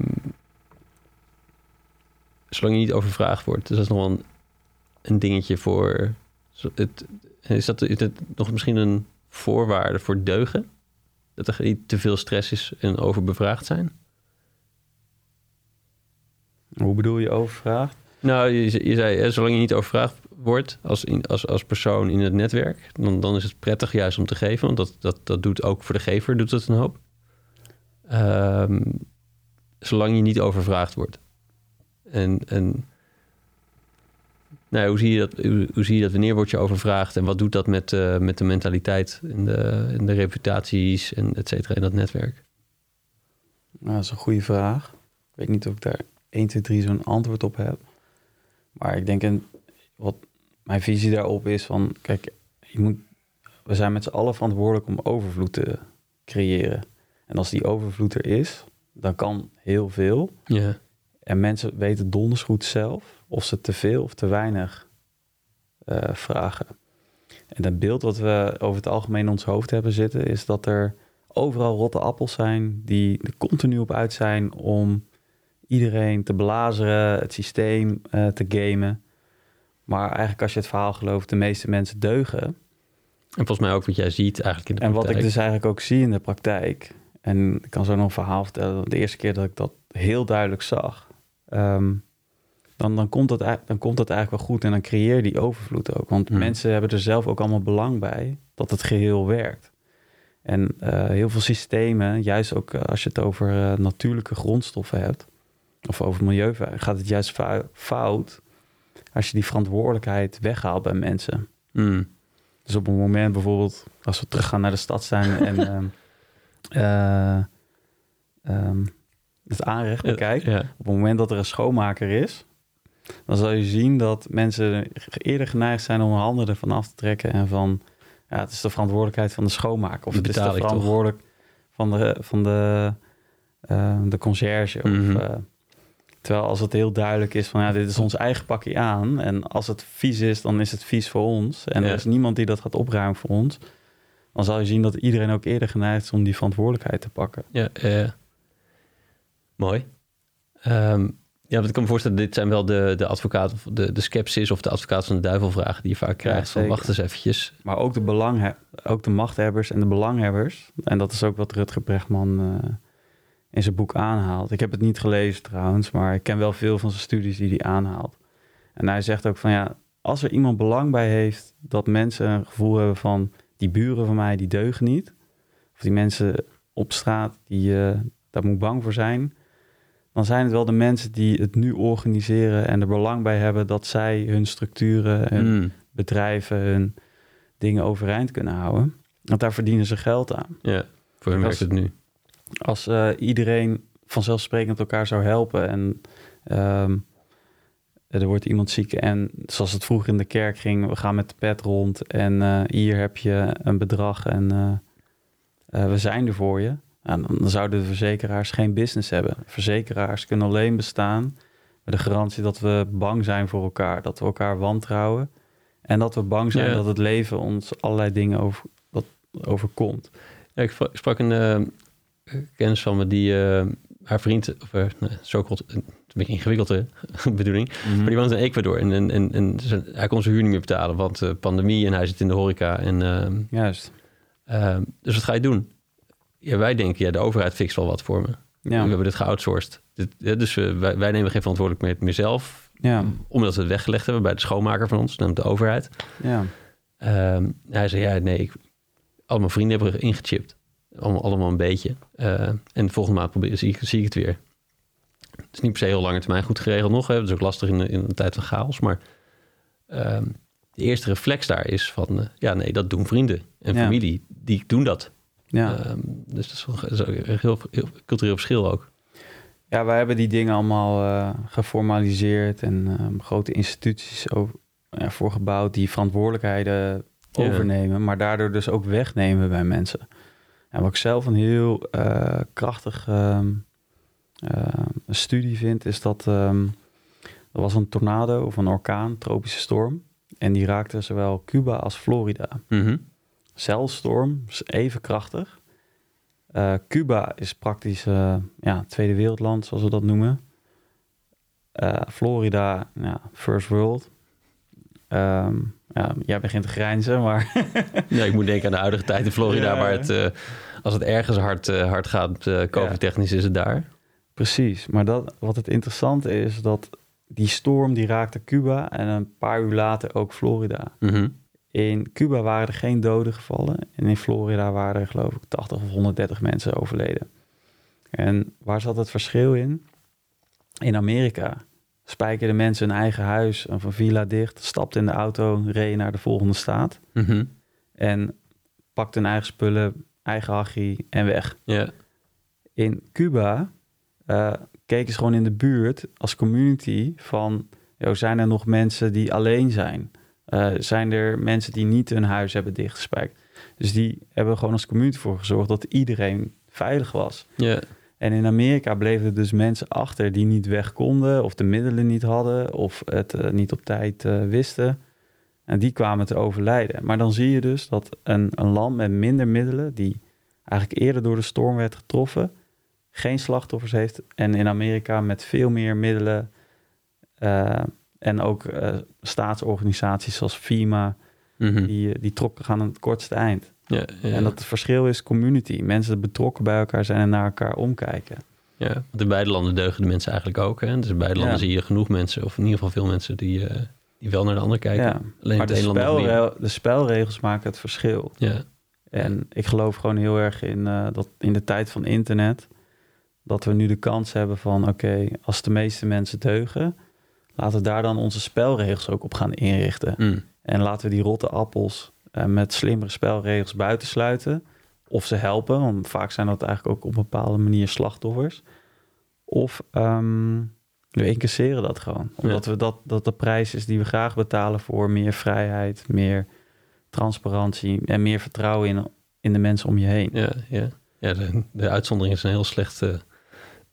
S1: zolang je niet overvraagd wordt. Dus dat is nog wel een, een dingetje voor. Het, is, dat, is dat nog misschien een voorwaarde voor deugen? Dat er niet te veel stress is en overbevraagd zijn?
S2: Hoe bedoel je overvraagd?
S1: Nou, je, je zei, hè, zolang je niet overvraagd wordt als, in, als, als persoon in het netwerk, dan, dan is het prettig juist om te geven. Want dat, dat, dat doet ook voor de gever doet dat een hoop. Ehm, zolang je niet overvraagd wordt. En, en nou, hoe, zie je dat, hoe, hoe zie je dat? Wanneer word je overvraagd? En wat doet dat met, eh, met de mentaliteit en de, en de reputaties en et cetera in dat netwerk?
S2: Nou, dat is een goede vraag. Ik weet niet of ik daar 1, 2, 3 zo'n antwoord op heb. Maar ik denk, een, wat mijn visie daarop is van... Kijk, je moet, we zijn met z'n allen verantwoordelijk om overvloed te creëren. En als die overvloed er is, dan kan heel veel.
S1: Ja,
S2: En mensen weten donders goed zelf of ze te veel of te weinig eh, vragen. En het beeld wat we over het algemeen in ons hoofd hebben zitten, is dat er overal rotte appels zijn die er continu op uit zijn om iedereen te belazeren, het systeem eh, te gamen. Maar eigenlijk als je het verhaal gelooft, de meeste mensen deugen.
S1: en volgens mij ook wat jij ziet eigenlijk in de
S2: En wat ik
S1: praktijk.
S2: dus eigenlijk ook zie in de praktijk. En ik kan zo nog een verhaal vertellen. De eerste keer dat ik dat heel duidelijk zag. Ehm, dan, dan, komt dat, dan komt dat eigenlijk wel goed. En dan creëer je die overvloed ook. Want
S1: Hmm.
S2: mensen hebben er zelf ook allemaal belang bij dat het geheel werkt. En eh, heel veel systemen, juist ook eh, als je het over eh, natuurlijke grondstoffen hebt. Of over milieu, gaat het juist fou- fout. Als je die verantwoordelijkheid weghaalt bij mensen.
S1: Mm.
S2: Dus op een moment bijvoorbeeld, als we teruggaan naar de stad zijn en ehm, eh, ehm, het aanrecht bekijken.
S1: Ja.
S2: Op het moment dat er een schoonmaker is, dan zal je zien dat mensen eerder geneigd zijn om hun handen ervan af te trekken en van, ja, het is de verantwoordelijkheid van de schoonmaker. Of het is de
S1: toch?
S2: verantwoordelijk van de, van de, eh, de conciërge.
S1: Mhm.
S2: Of, eh, terwijl als het heel duidelijk is van, ja, dit is ons eigen pakje aan. En als het vies is, dan is het vies voor ons. En
S1: Ja.
S2: er is niemand die dat gaat opruimen voor ons. Dan zal je zien dat iedereen ook eerder geneigd is om die verantwoordelijkheid te pakken.
S1: Ja, eh, mooi. Ehm, ja, want ik kan me voorstellen, dit zijn wel de, de advocaat, of de, de skepsis of de advocaat van de duivel vragen die je vaak krijgt. van wacht eens eventjes.
S2: Maar ook de, ook de machthebbers en de belanghebbers. En dat is ook wat Rutger Brechtman eh, in zijn boek aanhaalt. Ik heb het niet gelezen trouwens, maar ik ken wel veel van zijn studies die hij aanhaalt. En hij zegt ook van ja, als er iemand belang bij heeft dat mensen een gevoel hebben van die buren van mij die deugen niet, of die mensen op straat die uh, daar moet bang voor zijn, dan zijn het wel de mensen die het nu organiseren en er belang bij hebben dat zij hun structuren, hun
S1: Mm.
S2: bedrijven, hun dingen overeind kunnen houden. Want daar verdienen ze geld aan.
S1: Ja, voor
S2: Als-
S1: werkt het nu.
S2: Als eh, iedereen vanzelfsprekend elkaar zou helpen en ehm, er wordt iemand ziek en zoals het vroeger in de kerk ging, we gaan met de pet rond en eh, hier heb je een bedrag en eh, we zijn er voor je. Dan, zouden de verzekeraars geen business hebben. Verzekeraars kunnen alleen bestaan met de garantie dat we bang zijn voor elkaar, dat we elkaar wantrouwen en dat we bang zijn
S1: Ja.
S2: dat het leven ons allerlei dingen over, dat overkomt.
S1: Ja, ik spra- sprak een eh, kennis van me die eh, haar vriend, of uh, nou, zo kort, een beetje ingewikkelde bedoeling, maar die woont in Ecuador en, en, en, hij kon zijn huur niet meer betalen, want eh, pandemie en hij zit in de horeca en ehm,
S2: Juist.
S1: ehm, dus wat ga je doen? Ja, wij denken, ja, de overheid fixt wel wat voor me.
S2: Ja.
S1: We hebben dit geoutsourced. Dit, dus wij, wij nemen geen verantwoordelijkheid meer zelf,
S2: Ja,
S1: omdat we het weggelegd hebben bij de schoonmaker van ons, namelijk de overheid.
S2: ja.
S1: Ehm, hij zei, ja, nee, ik, al mijn vrienden hebben ingechipt. Allemaal, allemaal een beetje. Eh, en volgende maand probeer, zie, ik, zie ik het weer. Het is niet per se heel lange termijn goed geregeld nog. Hè. Dat is ook lastig in, in een tijd van chaos. Maar ehm, de eerste reflex daar is van... eh, ja, nee, dat doen vrienden en
S2: Ja.
S1: familie. Die doen dat.
S2: Ja.
S1: Ehm, dus dat is, wel, dat is ook een heel, heel cultureel verschil ook.
S2: ja, wij hebben die dingen allemaal eh, geformaliseerd en ehm, grote instituties over, ja, voor gebouwd die verantwoordelijkheden
S1: Ja.
S2: overnemen, maar daardoor dus ook wegnemen bij mensen. En wat ik zelf een heel eh, krachtig ehm, eh, studie vind, is dat ehm, er was een tornado of een orkaan, tropische storm, en die raakte zowel Cuba als Florida.
S1: Mhm.
S2: Celstorm is even krachtig. Eh, Cuba is praktisch eh, ja, tweede wereldland, zoals we dat noemen. Eh, Florida, ja, first world. Ehm, ja, jij begint te grijnzen, maar
S1: Ja, ik moet denken aan de huidige tijd in Florida...
S2: Ja.
S1: waar het, als het ergens hard, hard gaat, COVID-technisch, is het daar.
S2: precies. Maar dat, wat het interessante is, dat die storm die raakte Cuba en een paar uur later ook Florida.
S1: Mhm.
S2: In Cuba waren er geen doden gevallen. En in Florida waren er geloof ik 80 of 130 mensen overleden. En waar zat het verschil in? In Amerika spijkerden mensen hun eigen huis of een villa dicht, stapten in de auto, reden naar de volgende staat
S1: Mhm.
S2: en pakten hun eigen spullen, eigen hachie en weg. In Cuba eh, keken ze gewoon in de buurt als community van... Yo, zijn er nog mensen die alleen zijn? Eh, zijn er mensen die niet hun huis hebben dichtgespijkt? Dus die hebben gewoon als community voor gezorgd dat iedereen veilig was.
S1: Ja.
S2: En in Amerika bleven er dus mensen achter die niet weg konden... of de middelen niet hadden of het eh, niet op tijd eh, wisten. En die kwamen te overlijden. Maar dan zie je dus dat een, een land met minder middelen... die eigenlijk eerder door de storm werd getroffen... geen slachtoffers heeft. En in Amerika met veel meer middelen... en ook eh, staatsorganisaties zoals FEMA...
S1: Mhm.
S2: die, eh, die trokken gaan aan het kortste eind.
S1: Ja, ja.
S2: En dat het verschil is community. Mensen betrokken bij elkaar zijn en naar elkaar omkijken.
S1: ja, want in beide landen deugen de mensen eigenlijk ook. Hè? Dus in beide landen
S2: Ja.
S1: zie je genoeg mensen, of in ieder geval veel mensen, die, eh, die wel naar de ander kijken.
S2: Ja,
S1: Alleen
S2: maar de, spelre- de spelregels maken het verschil.
S1: Ja,
S2: En ik geloof gewoon heel erg in dat in de tijd van internet, dat we nu de kans hebben van oké, als de meeste mensen deugen, laten we daar dan onze spelregels ook op gaan inrichten.
S1: Mm.
S2: En laten we die rotte appels eh, met slimmere spelregels buitensluiten. Of ze helpen, want vaak zijn dat eigenlijk ook op een bepaalde manier slachtoffers. Of ehm, we incasseren dat gewoon. Omdat we dat, dat de prijs is die we graag betalen voor meer vrijheid, meer transparantie en meer vertrouwen in, in de mensen om je heen.
S1: ja, ja. ja de, de uitzondering is een heel slecht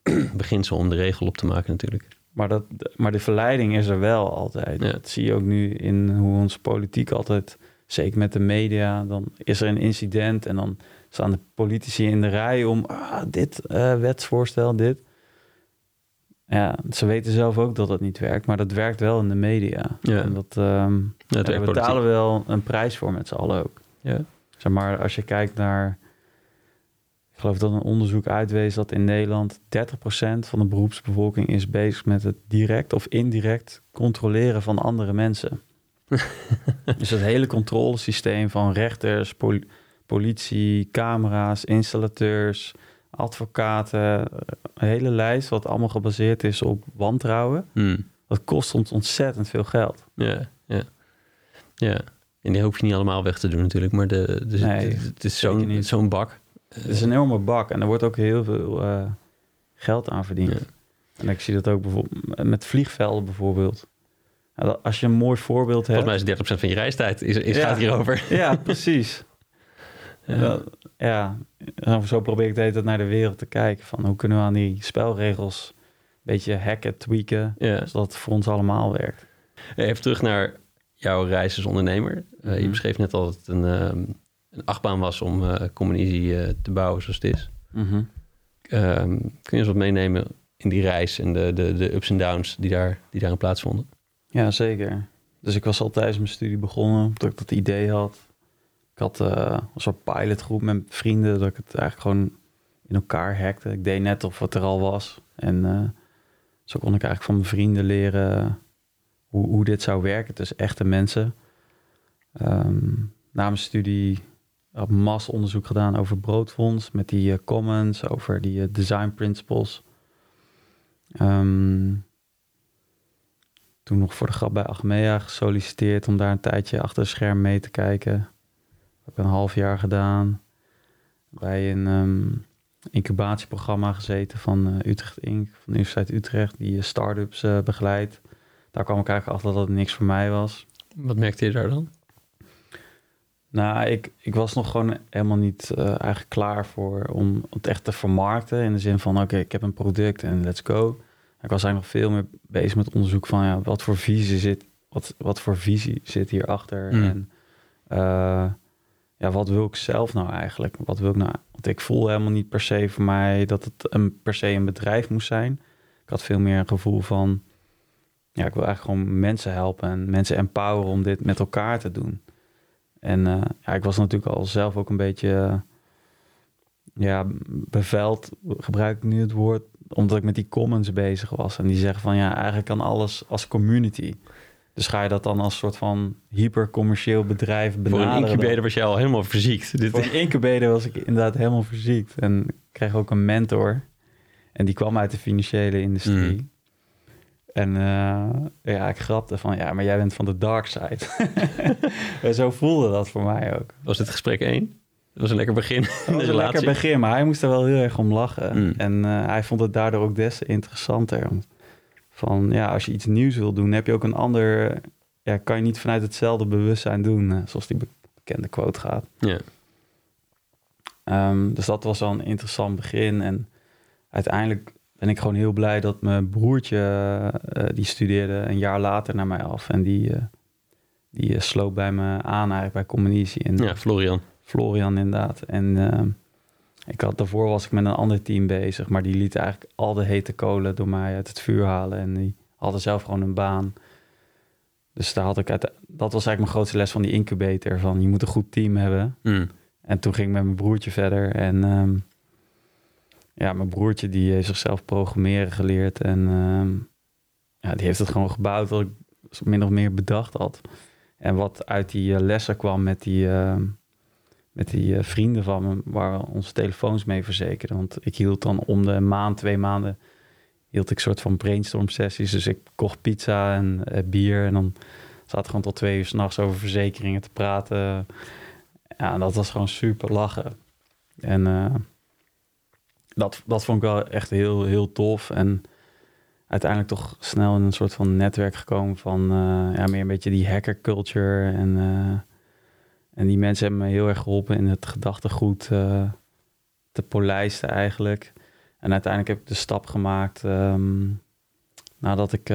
S1: beginsel om de regel op te maken natuurlijk.
S2: Maar, dat, maar de verleiding is er wel altijd.
S1: Ja.
S2: Dat zie je ook nu in hoe onze politiek altijd, zeker met de media, dan is er een incident en dan staan de politici in de rij om ah, dit eh, wetsvoorstel, dit. Ja, ze weten zelf ook dat het niet werkt, maar dat werkt wel in de media.
S1: Ja.
S2: En dat,
S1: Ja,
S2: daar
S1: werkt
S2: betalen we wel een prijs voor met z'n allen ook.
S1: Ja.
S2: Zeg maar, als je kijkt naar Ik geloof dat een onderzoek uitwees dat in Nederland 30% van de beroepsbevolking is bezig met het direct of indirect controleren van andere mensen. dus het hele controlesysteem van rechters, pol- politie, camera's, installateurs, advocaten, een hele lijst wat allemaal gebaseerd is op wantrouwen.
S1: Hmm.
S2: Dat kost ons ontzettend veel geld.
S1: Ja, ja. Ja. En die hoef je niet allemaal weg te doen natuurlijk, maar de, de,
S2: Nee,
S1: de- het is zo'n bak.
S2: Het is een enorme bak en er wordt ook heel veel eh, geld aan verdiend.
S1: Ja.
S2: En ik zie dat ook bijvoorbeeld met vliegvelden bijvoorbeeld. Dat- Als je een mooi voorbeeld hebt.
S1: Volgens mij is 30% van je reistijd is, is,
S2: Ja.
S1: gaat hierover.
S2: Ja, precies.
S1: Ja.
S2: Ja. ja, zo probeer ik de hele tijd naar de wereld te kijken. Van hoe kunnen we aan die spelregels een beetje hacken, tweaken, zodat het voor ons allemaal werkt.
S1: Even terug naar jouw reis als ondernemer. Eh, je
S2: Mhm.
S1: beschreef net al dat het een, ehm, een achtbaan was om uh, te bouwen zoals het is. Ehm, kun je eens wat meenemen in die reis en de, de, de ups en downs die, daar, die daarin plaatsvonden?
S2: Ja, zeker. Dus ik was al tijdens mijn studie begonnen, omdat ik dat idee had. Ik had eh, een soort pilotgroep met vrienden, dat ik het eigenlijk gewoon in elkaar hackte. Ik deed net of het er al was. En zo kon ik eigenlijk van mijn vrienden leren hoe, hoe dit zou werken. Dus echte mensen. Ehm, na mijn studie heb ik massaonderzoek gedaan over broodfonds, met die eh, comments, over die eh, design principles. Ehm, toen nog voor de grap bij Achmea gesolliciteerd om daar een tijdje achter het scherm mee te kijken. Heb ik een half jaar gedaan. Bij een ehm, incubatieprogramma gezeten van eh, Utrecht Inc. van de Universiteit Utrecht, die eh, start-ups eh, begeleidt. Daar kwam ik eigenlijk achter dat het niks voor mij was.
S1: Wat merkte je daar dan?
S2: Nou, ik, ik was nog gewoon helemaal niet eh, eigenlijk klaar voor om het echt te vermarkten. In de zin van, oké, ik heb een product en let's go. Ik was eigenlijk nog veel meer bezig met onderzoek van, ja, wat voor visie zit, wat, wat voor visie zit hierachter?
S1: Mm.
S2: En eh, ja, wat wil ik zelf nou eigenlijk? Wat wil ik nou? Want ik voel helemaal niet per se voor mij dat het een, per se een bedrijf moest zijn. Ik had veel meer een gevoel van, ja, ik wil eigenlijk gewoon mensen helpen en mensen empoweren om dit met elkaar te doen. En eh, ja, ik was natuurlijk al zelf ook een beetje, eh, ja, beveld, gebruik ik nu het woord, omdat ik met die commons bezig was. En die zeggen van, ja, eigenlijk kan alles als community. Dus ga je dat dan als soort van hypercommercieel bedrijf
S1: Voor
S2: benaderen?
S1: een
S2: dan?
S1: incubator was je al helemaal verziekt.
S2: Voor een incubator was ik inderdaad helemaal verziekt. En ik kreeg ook een mentor. En die kwam uit de financiële industrie.
S1: Mm.
S2: En eh, ja, ik grapte van, ja, maar jij bent van de dark side. en zo voelde dat voor mij ook.
S1: was dit gesprek één? Dat was een lekker begin in
S2: Dat was een lekker begin, maar hij moest er wel heel erg om lachen.
S1: Mm.
S2: En eh, hij vond het daardoor ook des te interessanter. Van, ja, als je iets nieuws wil doen, heb je ook een ander... Ja, kan je niet vanuit hetzelfde bewustzijn doen, eh, zoals die be- bekende quote gaat.
S1: Ja.
S2: Ehm, dus dat was wel een interessant begin. En uiteindelijk ben ik gewoon heel blij dat mijn broertje, eh, die studeerde een jaar later naar mij af. En die, eh, die eh, sloot bij me aan eigenlijk bij Combinatie. En
S1: ja, Florian.
S2: Florian inderdaad. En ik had, daarvoor was ik met een ander team bezig. Maar die liet eigenlijk al de hete kolen door mij uit het vuur halen. En die hadden zelf gewoon een baan. Dus daar had ik uit, dat was eigenlijk mijn grootste les van die incubator. Van je moet een goed team hebben.
S1: Mm.
S2: En toen ging ik met mijn broertje verder. En ehm, ja, mijn broertje die heeft zichzelf programmeren geleerd. En ehm, ja, die heeft het gewoon gebouwd wat ik min of meer bedacht had. En wat uit die eh, lessen kwam met die, ehm, met die eh, vrienden van me, waar we onze telefoons mee verzekerden. Want ik hield dan om de maand, twee maanden, hield ik soort van brainstorm sessies. Dus ik kocht pizza en eh, bier. En dan zaten gewoon tot twee uur s'nachts over verzekeringen te praten. Ja, dat was gewoon super lachen. En dat, dat vond ik wel echt heel, heel tof. En uiteindelijk toch snel in een soort van netwerk gekomen van eh, ja, meer een beetje die hacker culture. En, eh, en die mensen hebben me heel erg geholpen in het gedachtegoed eh, te polijsten eigenlijk. En uiteindelijk heb ik de stap gemaakt ehm, nadat ik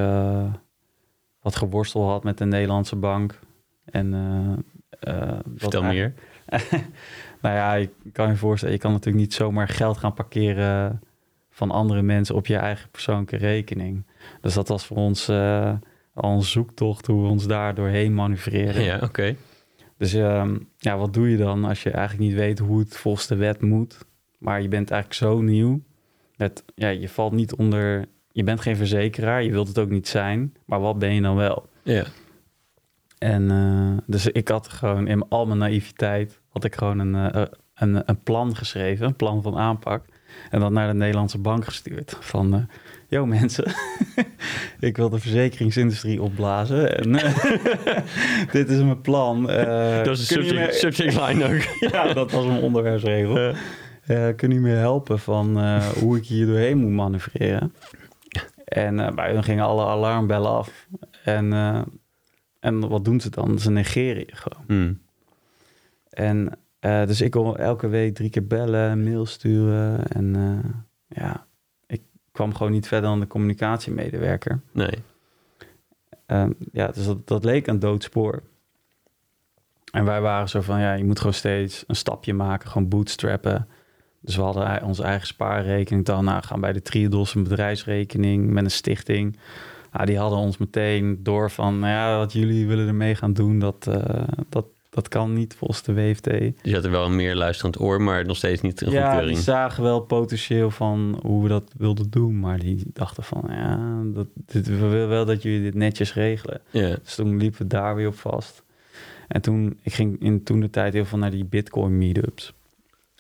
S2: wat geworstel had met de Nederlandse bank. En
S1: Vertel meer.
S2: nou ja, je kan je voorstellen, je kan natuurlijk niet zomaar geld gaan parkeren van andere mensen op je eigen persoonlijke rekening. Dus dat was voor ons eh, al een zoektocht hoe we ons daar doorheen manoeuvreren.
S1: Ja, oké.
S2: Dus ehm, ja, wat doe je dan als je eigenlijk niet weet hoe het volgens de wet moet? Maar je bent eigenlijk zo nieuw. Ja, je valt niet onder... Je bent geen verzekeraar, je wilt het ook niet zijn. Maar wat ben je dan wel?
S1: Ja.
S2: En uh, dus ik had gewoon in al mijn naïviteit... had ik gewoon een, uh, een, een plan geschreven, een plan van aanpak. En dan naar de Nederlandse bank gestuurd. Van, uh, yo mensen, ik wil de verzekeringsindustrie opblazen. En dit is mijn plan.
S1: Uh, dat is een subject, me... subject line ook.
S2: ja, dat was mijn onderwerpsregel. Uh, kun je me helpen van hoe ik hier doorheen moet manoeuvreren? En bij hun gingen alle alarmbellen af. En, en wat doen ze dan? Ze negeren je gewoon.
S1: Hmm.
S2: En uh, dus ik kon elke week drie keer bellen, mail sturen. En uh, ja, ik kwam gewoon niet verder dan de communicatiemedewerker.
S1: Nee.
S2: Uh, ja, dus dat, dat leek een doodspoor. En wij waren zo van, ja, je moet gewoon steeds een stapje maken, gewoon bootstrappen. Dus we hadden onze eigen spaarrekening dan. Nou, gaan bij de Triodos een bedrijfsrekening met een stichting. Nou, die hadden ons meteen door van, nou ja, wat jullie willen ermee gaan doen, dat, dat, dat kan niet volgens de WFT.
S1: Je had er wel een meer luisterend oor, maar nog steeds niet een
S2: ja,
S1: goedkeuring.
S2: die zagen wel potentieel van hoe we dat wilden doen. Maar die dachten van, ja, dat, dit, we willen wel dat jullie dit netjes regelen.
S1: Ja.
S2: Dus toen liepen we daar weer op vast. En toen, ik ging in toen de tijd heel veel naar die Bitcoin meetups.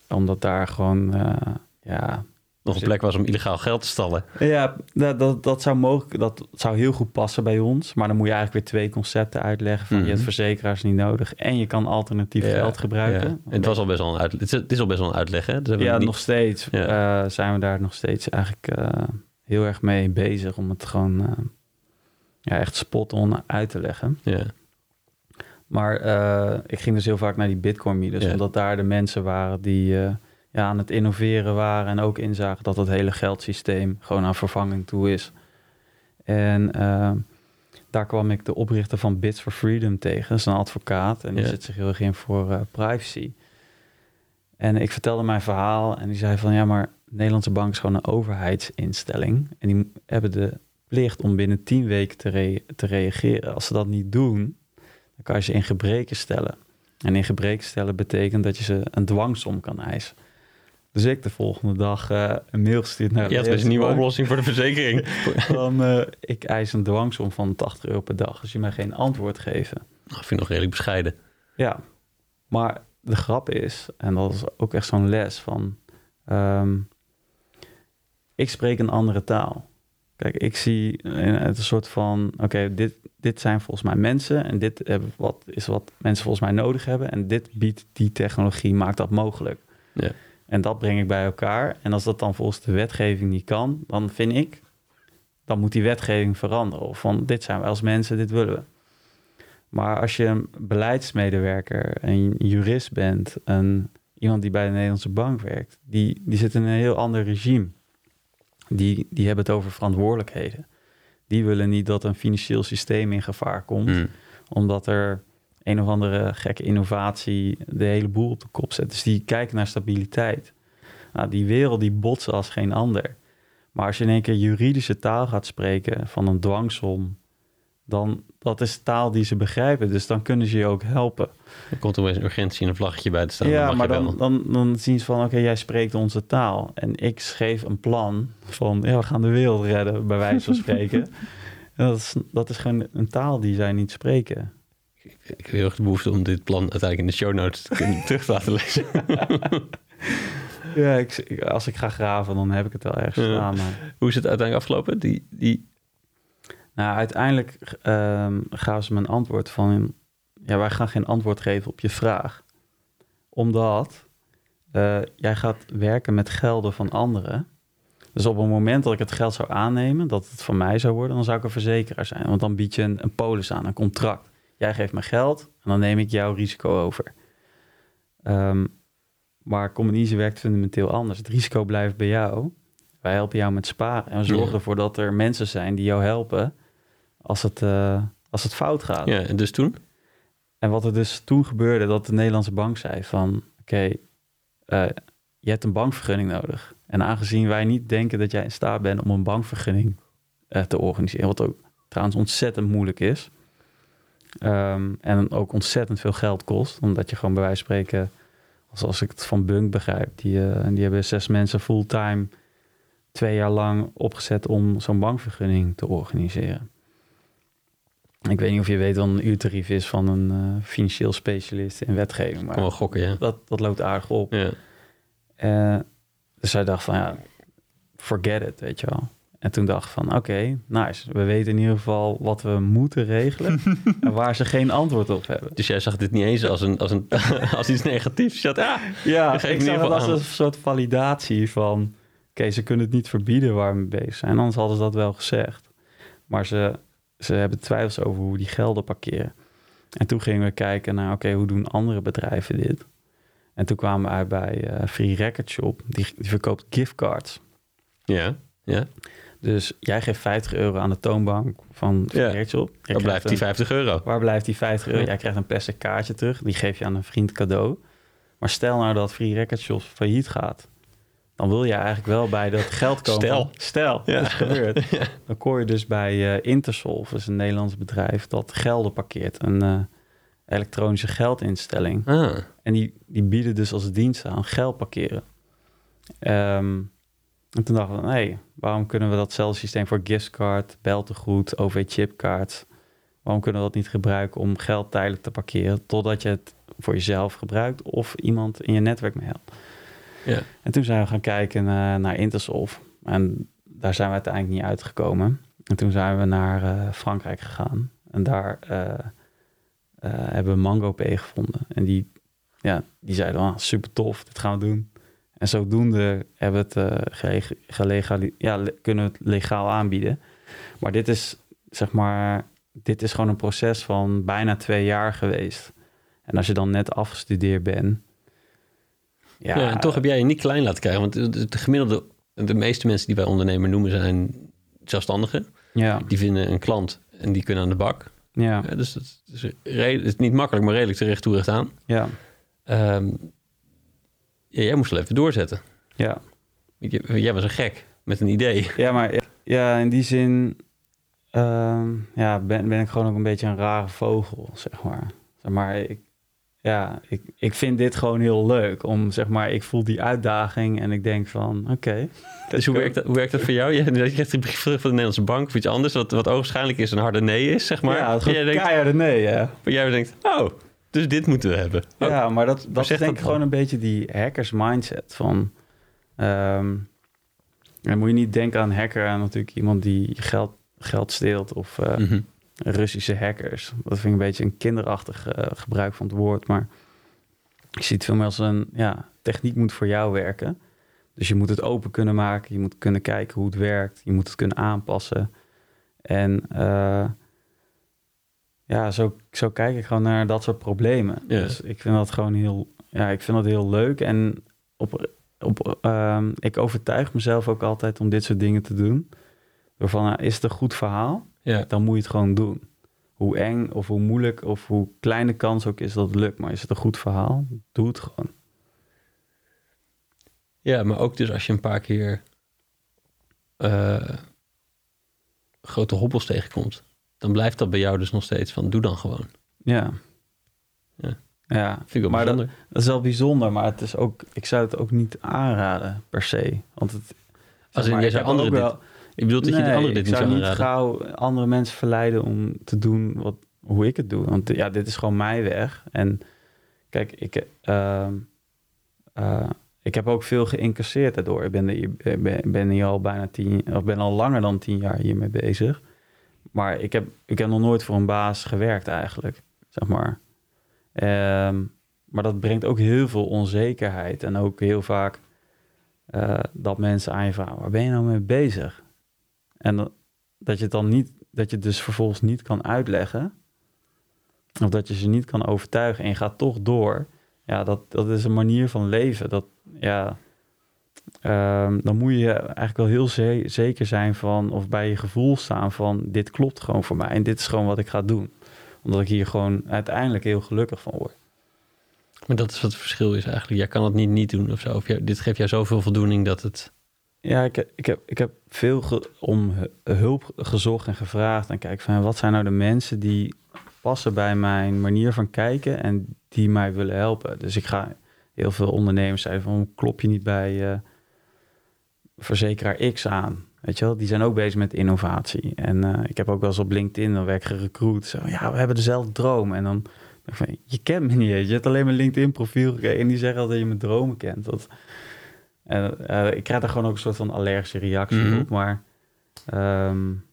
S2: Omdat daar gewoon, uh, ja,
S1: nog een plek was om illegaal geld te stallen.
S2: Ja, dat, dat, dat, zou mogelijk, dat zou heel goed passen bij ons. Maar dan moet je eigenlijk weer twee concepten uitleggen. Van
S1: Mhm.
S2: je hebt verzekeraars niet nodig en je kan alternatief
S1: Ja,
S2: geld gebruiken.
S1: Ja. En het, was al best wel een uit, het is- het is al best wel een uitleg, hè? Dus
S2: Ja,
S1: niet-
S2: nog steeds
S1: Ja.
S2: eh, zijn we daar nog steeds eigenlijk eh, heel erg mee bezig om het gewoon eh, ja, echt spot on uit te leggen.
S1: Ja.
S2: Maar ik ging dus heel vaak naar die Bitcoin meetings,
S1: Ja.
S2: omdat daar de mensen waren die ja, aan het innoveren waren en ook inzagen dat het hele geldsysteem gewoon aan vervanging toe is. En eh, daar kwam ik de oprichter van Bits for Freedom tegen, dat is een advocaat en die zet zich heel erg in voor eh, privacy. En ik vertelde mijn verhaal en die zei van ja, maar de Nederlandse bank is gewoon een overheidsinstelling en die hebben de plicht om binnen tien weken te, te reageren. Als ze dat niet doen, dan kan je ze in gebreken stellen. En in gebreken stellen betekent dat je ze een dwangsom kan eisen. Dus ik de volgende dag eh, een mail gestuurd naar de
S1: Je had dus een nieuwe oplossing voor de verzekering.
S2: van eh, ik eis een dwangsom van 80 euro per dag als je mij geen antwoord geeft.
S1: Nou, vind ik nog redelijk bescheiden.
S2: Ja, maar de grap is, en dat is ook echt zo'n les van, ehm, ik spreek een andere taal. Kijk, ik zie eh, het een soort van, oké, dit, dit zijn volgens mij mensen en dit hebben wat, is wat mensen volgens mij nodig hebben en dit biedt die technologie, maakt dat mogelijk.
S1: Ja.
S2: En dat breng ik bij elkaar. En als dat dan volgens de wetgeving niet kan, dan vind ik, dan moet die wetgeving veranderen. Of van, dit zijn wij als mensen, dit willen we. Maar als je een beleidsmedewerker, een jurist bent, een, iemand die bij de Nederlandse bank werkt, die, die zit in een heel ander regime. Die, die hebben het over verantwoordelijkheden. Die willen niet dat een financieel systeem in gevaar komt,
S1: Mm.
S2: omdat er een of andere gekke innovatie de hele boel op de kop zet. Dus die kijken naar stabiliteit. Nou, die wereld die botsen als geen ander. Maar als je in één keer juridische taal gaat spreken van een dwangsom, dan dat is taal die ze begrijpen. Dus dan kunnen ze je ook helpen.
S1: Er komt opeens een urgentie en een vlaggetje bij te staan. dan
S2: ja,
S1: mag
S2: maar dan, dan, dan zien ze van, oké, jij spreekt onze taal. En ik schreef een plan van, ja, we gaan de wereld redden, bij wijze van spreken. En dat, is, dat is gewoon een taal die zij niet spreken.
S1: Ik heb heel erg de behoefte om dit plan uiteindelijk in de show notes te kunnen terug te laten lezen.
S2: Ja, ik, ik- als ik ga graven, dan heb ik het wel ergens
S1: Ja.
S2: staan. Maar...
S1: Hoe is het uiteindelijk afgelopen? Die, die...
S2: Nou, uiteindelijk ehm gaven ze me een antwoord van... Ja, wij gaan geen antwoord geven op je vraag. Omdat eh, jij gaat werken met gelden van anderen. Dus op het moment dat ik het geld zou aannemen, dat het van mij zou worden... dan zou ik een verzekeraar zijn. Want dan bied je een, een polis aan, een contract. Jij geeft me geld en dan neem ik jouw risico over. Ehm, maar Commonize werkt fundamenteel anders. Het risico blijft bij jou. Wij helpen jou met sparen. En we zorgen
S1: Ja.
S2: ervoor dat er mensen zijn die jou helpen als het, eh, als het fout gaat.
S1: Ja, en dus toen?
S2: En wat er dus toen gebeurde, dat de Nederlandse bank zei van... oké, eh, je hebt een bankvergunning nodig. En aangezien wij niet denken dat jij in staat bent om een bankvergunning eh, te organiseren... wat ook trouwens ontzettend moeilijk is... ehm, en ook ontzettend veel geld kost... omdat je gewoon bij wijze van spreken zoals ik het van Bunk begrijp. Die, eh, die hebben zes mensen fulltime twee jaar lang opgezet om zo'n bankvergunning te organiseren. Ik weet niet of je weet wat een uurtarief is van een eh, financieel specialist in wetgeving. Maar
S1: wel gokken, ja.
S2: dat, dat loopt aardig op.
S1: ja.
S2: Eh, dus zij dacht van ja, forget it, weet je wel. En toen dacht ik van oké, nice. We weten in ieder geval wat we moeten regelen en waar ze geen antwoord op hebben.
S1: Dus jij zag dit niet eens als, een, als, een, als iets negatiefs. Je had, ah,
S2: Ja,
S1: ik
S2: ik
S1: in
S2: zag
S1: ieder
S2: het
S1: geval
S2: als een soort validatie van... oké, ze kunnen het niet verbieden waar we mee bezig zijn. Anders hadden ze dat wel gezegd. Maar ze, ze hebben twijfels over hoe die gelden parkeren. En toen gingen we kijken naar, oké, hoe doen andere bedrijven dit? En toen kwamen we uit bij eh, Free Record Shop. Die, die verkoopt giftcards.
S1: ja, ja.
S2: Dus jij geeft 50 euro aan de toonbank van. Jij
S1: Dan
S2: krijgt
S1: blijft die
S2: een-
S1: 50 euro.
S2: Waar blijft die 50 euro?
S1: Ja.
S2: Jij krijgt een plastic kaartje terug. Die geef je aan een vriend cadeau. Maar stel nou dat Free Record failliet gaat. Dan wil je eigenlijk wel bij dat geld komen.
S1: Stel.
S2: Stel,
S1: Ja.
S2: dat is gebeurd. Dan kom je dus bij eh Intersolve, dat is een Nederlands bedrijf dat gelden parkeert. Een eh, elektronische geldinstelling.
S1: Ah,
S2: En die, die bieden dus als dienst aan geld parkeren. Ehm, en toen dachten we, nee, waarom kunnen we datzelfde systeem voor giftcard, beltegoed, OV-chipkaart... waarom kunnen we dat niet gebruiken om geld tijdelijk te parkeren... totdat je het voor jezelf gebruikt of iemand in je netwerk mee helpt.
S1: ja.
S2: En toen zijn we gaan kijken naar, naar Intersolve. En daar zijn we uiteindelijk niet uitgekomen. En toen zijn we naar eh, Frankrijk gegaan. En daar eh, eh, hebben we MangoPay gevonden. En die, ja, die zeiden, ah, super tof, dit gaan we doen. En zodoende hebben we het, gelegali- ja, kunnen we het legaal aanbieden. Maar dit is, zeg maar, dit is gewoon een proces van bijna twee jaar geweest. En als je dan net afgestudeerd bent...
S1: Ja, en toch heb jij je niet klein laten krijgen. Want de, de gemiddelde, de meeste mensen die wij ondernemer noemen zijn zelfstandigen.
S2: Ja,
S1: Die vinden een klant en die kunnen aan de bak.
S2: ja,
S1: Ja, dus dat is, het is niet makkelijk, maar redelijk terecht toe recht aan.
S2: ja,
S1: Ehm, ja, jij moest wel even doorzetten.
S2: ja.
S1: J- Jij was een gek met een idee.
S2: Ja, maar ja, in die zin ehm, ja, ben, ben ik gewoon ook een beetje een rare vogel, zeg maar. Zeg maar, ik, ja, ik, ik vind dit gewoon heel leuk. Om, zeg maar, ik voel die uitdaging en ik denk van, oké.
S1: Dus hoe werkt, dat, hoe werkt dat voor jou? Je, je krijgt een brief van de Nederlandse bank of iets anders, wat, wat ogenschijnlijk is een harde nee is, zeg maar.
S2: ja,
S1: jij denkt,
S2: keiharde nee, hè.
S1: maar jij denkt, oh, dus dit moeten we hebben. Oh,
S2: Ja, maar dat, dat is denk ik gewoon een beetje die hackers mindset van... ehm, dan moet je niet denken aan hacker, aan natuurlijk iemand die je geld, geld steelt of... eh,
S1: mhm.
S2: Russische hackers. Dat vind ik een beetje een kinderachtig eh, gebruik van het woord. Maar ik zie het veel meer als een ja, techniek moet voor jou werken. Dus je moet het open kunnen maken. Je moet kunnen kijken hoe het werkt. Je moet het kunnen aanpassen. En eh, ja, zo, zo kijk ik gewoon naar dat soort problemen. Dus ik vind dat gewoon heel, ja, ik vind dat heel leuk. En op, op, ehm, ik overtuig mezelf ook altijd om dit soort dingen te doen. Door van, nou, is het een goed verhaal? dan moet je het gewoon doen. Hoe eng of hoe moeilijk of hoe klein de kans ook is dat het lukt. Maar is het een goed verhaal? Doe het gewoon.
S1: ja, maar ook dus als je een paar keer eh, grote hobbels tegenkomt, dan blijft dat bij jou dus nog steeds van, doe dan gewoon.
S2: Ja.
S1: Ja.
S2: Ja,
S1: Vind ik wel
S2: maar dat,
S1: bijzonder.
S2: dat is wel bijzonder. Maar het is ook, ik zou het ook niet aanraden per se. Want het,
S1: Als in, jij
S2: ik
S1: zou
S2: heb
S1: anderen dit- Ik bedoel dat je de
S2: Nee,
S1: anderen dit
S2: ik
S1: niet
S2: zou
S1: zou
S2: niet
S1: aanraden.
S2: gauw andere mensen verleiden om te doen wat, hoe ik het doe. Want ja, dit is gewoon mijn weg. En kijk, ik, ehm, eh, ik heb ook veel geïncasseerd daardoor. Ik ben, ben, ben hier al bijna tien, of ben al langer dan tien jaar hiermee bezig. Maar ik heb, ik heb nog nooit voor een baas gewerkt eigenlijk, zeg maar. Ehm, maar dat brengt ook heel veel onzekerheid. En ook heel vaak eh, dat mensen aan je vragen, waar ben je nou mee bezig? En dat, dat je het dan niet, dat je het dus vervolgens niet kan uitleggen. Of dat je ze niet kan overtuigen en je gaat toch door. Ja, dat, dat is een manier van leven. Dat, ja, ehm, dan moet je eigenlijk wel heel ze- zeker zijn van, of bij je gevoel staan van, dit klopt gewoon voor mij en dit is gewoon wat ik ga doen. Omdat ik hier gewoon uiteindelijk heel gelukkig van word.
S1: Maar dat is wat het verschil is eigenlijk. Jij kan het niet niet doen of zo. Of jij- dit geeft jou zoveel voldoening dat het...
S2: Ja, ik, ik, heb, ik heb veel om hu- hulp gezocht en gevraagd. En kijk, van wat zijn nou de mensen die passen bij mijn manier van kijken en die mij willen helpen. Dus ik ga heel veel ondernemers zeiden van klop je niet bij uh, verzekeraar X aan. Weet je wel, die zijn ook bezig met innovatie. En uh, ik heb ook wel eens op LinkedIn, dan werk gerecruit. Zo, ja, we hebben dezelfde droom. En dan van, je kent me niet eens. Je hebt alleen mijn LinkedIn profiel gekeken. En die zeggen al dat je mijn dromen kent. Dat, en uh, ik krijg daar gewoon ook een soort van allergische reactie mm -hmm. op. Maar um,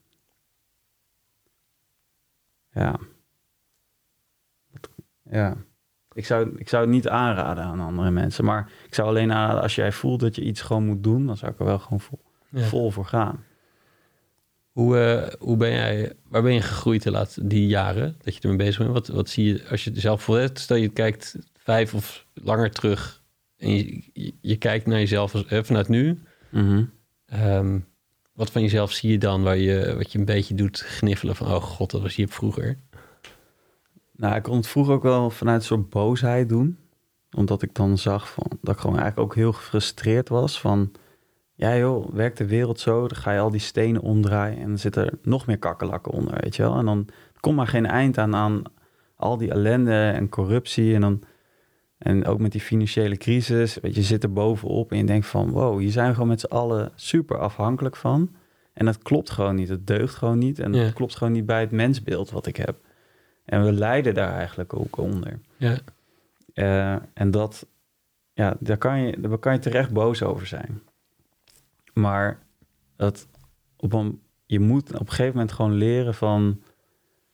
S2: ja. Ja. Ik zou, ik zou het niet aanraden aan andere mensen. Maar ik zou alleen aanraden als jij voelt dat je iets gewoon moet doen, dan zou ik er wel gewoon vol, ja. vol voor gaan.
S1: Hoe, uh, hoe ben jij, waar ben je gegroeid de laatste die jaren dat je ermee bezig bent? Wat, wat zie je als je zelf voelt? Stel je kijkt vijf of langer terug en je, je, je kijkt naar jezelf als, eh, vanuit nu.
S2: Mm -hmm.
S1: um, wat van jezelf zie je dan waar je, wat je een beetje doet gniffelen van, oh god, dat was je vroeger?
S2: Nou, ik kon het vroeger ook wel vanuit een soort boosheid doen. Omdat ik dan zag van, dat ik gewoon eigenlijk ook heel gefrustreerd was van... Ja joh, werkt de wereld zo, dan ga je al die stenen omdraaien... en dan zitten er nog meer kakkelakken onder, weet je wel. En dan komt maar geen eind aan aan al die ellende en corruptie... en dan en ook met die financiële crisis, weet je, je zit er bovenop en je denkt van, wow, hier zijn we gewoon met z'n allen super afhankelijk van. En dat klopt gewoon niet, het deugt gewoon niet en
S1: Ja.
S2: het klopt gewoon niet bij het mensbeeld wat ik heb. En we lijden daar eigenlijk ook onder.
S1: Ja,
S2: Eh, en dat, ja, daar kan, je, daar kan je terecht boos over zijn. Maar dat op een, je moet op een gegeven moment gewoon leren van...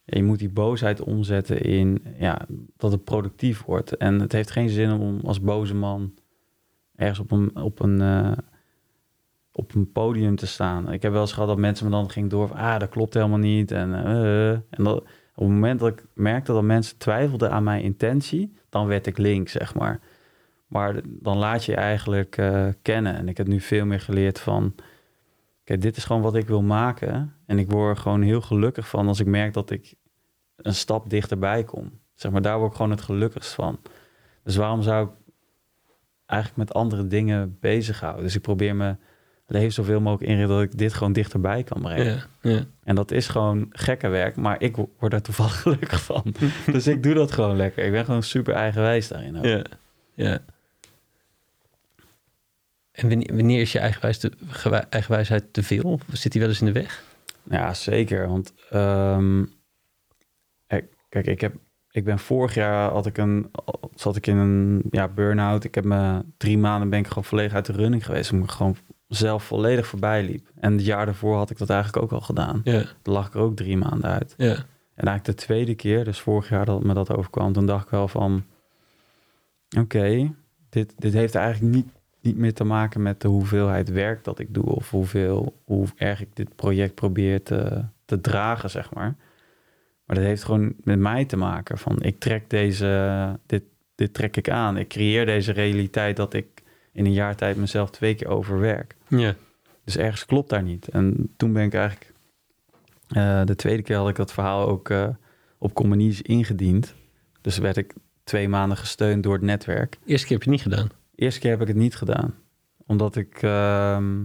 S2: ja, je moet die boosheid omzetten in ja, dat het productief wordt. En het heeft geen zin om als boze man ergens op een, op een, eh, op een podium te staan. Ik heb wel eens gehad dat mensen me dan gingen door... van, ah, dat klopt helemaal niet. En, eh, en dat, op het moment dat ik merkte dat mensen twijfelden aan mijn intentie, dan werd ik link, zeg maar. Maar dan laat je eigenlijk eh, kennen. En ik heb nu veel meer geleerd van, kijk, dit is gewoon wat ik wil maken. En ik word er gewoon heel gelukkig van als ik merk dat ik een stap dichterbij kom. Zeg maar, daar word ik gewoon het gelukkigst van. Dus waarom zou ik eigenlijk met andere dingen bezighouden? Dus ik probeer me leven zoveel mogelijk inrichten dat ik dit gewoon dichterbij kan brengen.
S1: ja, ja.
S2: En dat is gewoon gekke werk, maar ik wo- word er toevallig gelukkig van. dus ik doe dat gewoon lekker. Ik ben gewoon super eigenwijs daarin. ook.
S1: Ja, ja. En wanneer, is je eigenwijs te, gewa- eigenwijsheid te veel? Of zit die wel eens in de weg?
S2: Ja, zeker. Want ehm, ik- kijk, ik, heb, ik ben vorig jaar had ik een, zat ik in een ja, burn-out. Ik heb me drie maanden ben ik gewoon volledig uit de running geweest. Omdat ik gewoon zelf volledig voorbij liep. En het jaar daarvoor had ik dat eigenlijk ook al gedaan.
S1: Ja,
S2: Toen lag ik er ook drie maanden uit.
S1: ja,
S2: En eigenlijk de tweede keer, dus vorig jaar dat me dat overkwam, toen dacht ik wel van... Oké, dit, dit heeft eigenlijk niet, niet meer te maken met de hoeveelheid werk dat ik doe... of hoeveel, hoe erg ik dit project probeer te, te dragen, zeg maar. Maar dat heeft gewoon met mij te maken. Van ik trek deze, dit, dit trek ik aan. Ik creëer deze realiteit dat ik in een jaar tijd mezelf twee keer overwerk.
S1: ja.
S2: Dus ergens klopt daar niet. En toen ben ik eigenlijk... eh, de tweede keer had ik dat verhaal ook eh, op Communies ingediend. Dus werd ik twee maanden gesteund door het netwerk.
S1: Eerste keer heb je het niet gedaan.
S2: Eerste keer heb ik het niet gedaan. Omdat ik... ehm,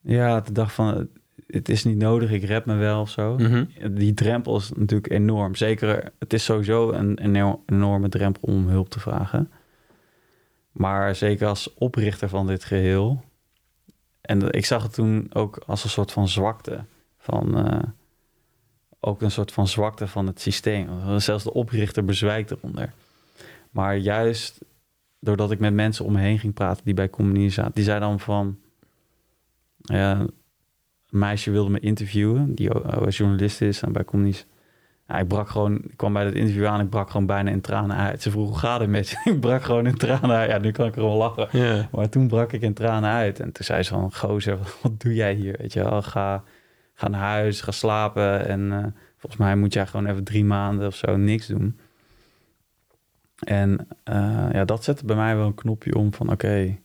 S2: ja, de dag van... Het is niet nodig, ik red me wel of zo.
S1: Mhm.
S2: Die drempel is natuurlijk enorm. Zeker, het is sowieso een enorm- enorme drempel om hulp te vragen. Maar zeker als oprichter van dit geheel. En ik zag het toen ook als een soort van zwakte. Van, eh, ook een soort van zwakte van het systeem. Zelfs de oprichter bezwijkt eronder. Maar juist doordat ik met mensen om me heen ging praten die bij Communie zaten, die zei dan van. Een meisje wilde me interviewen, die journalist is en bij Communies. Ja, ik brak gewoon, ik kwam bij dat interview aan, ik brak gewoon bijna in tranen uit. Ze vroeg, hoe gaat het met je? ik brak gewoon in tranen uit. Ja, nu kan ik er wel lachen. Maar toen brak ik in tranen uit. En toen zei ze van, gozer, wat doe jij hier? Weet je wel, ga, ga naar huis, ga slapen. En eh, volgens mij moet jij gewoon even drie maanden of zo niks doen. En eh, ja, dat zette bij mij wel een knopje om van, oké,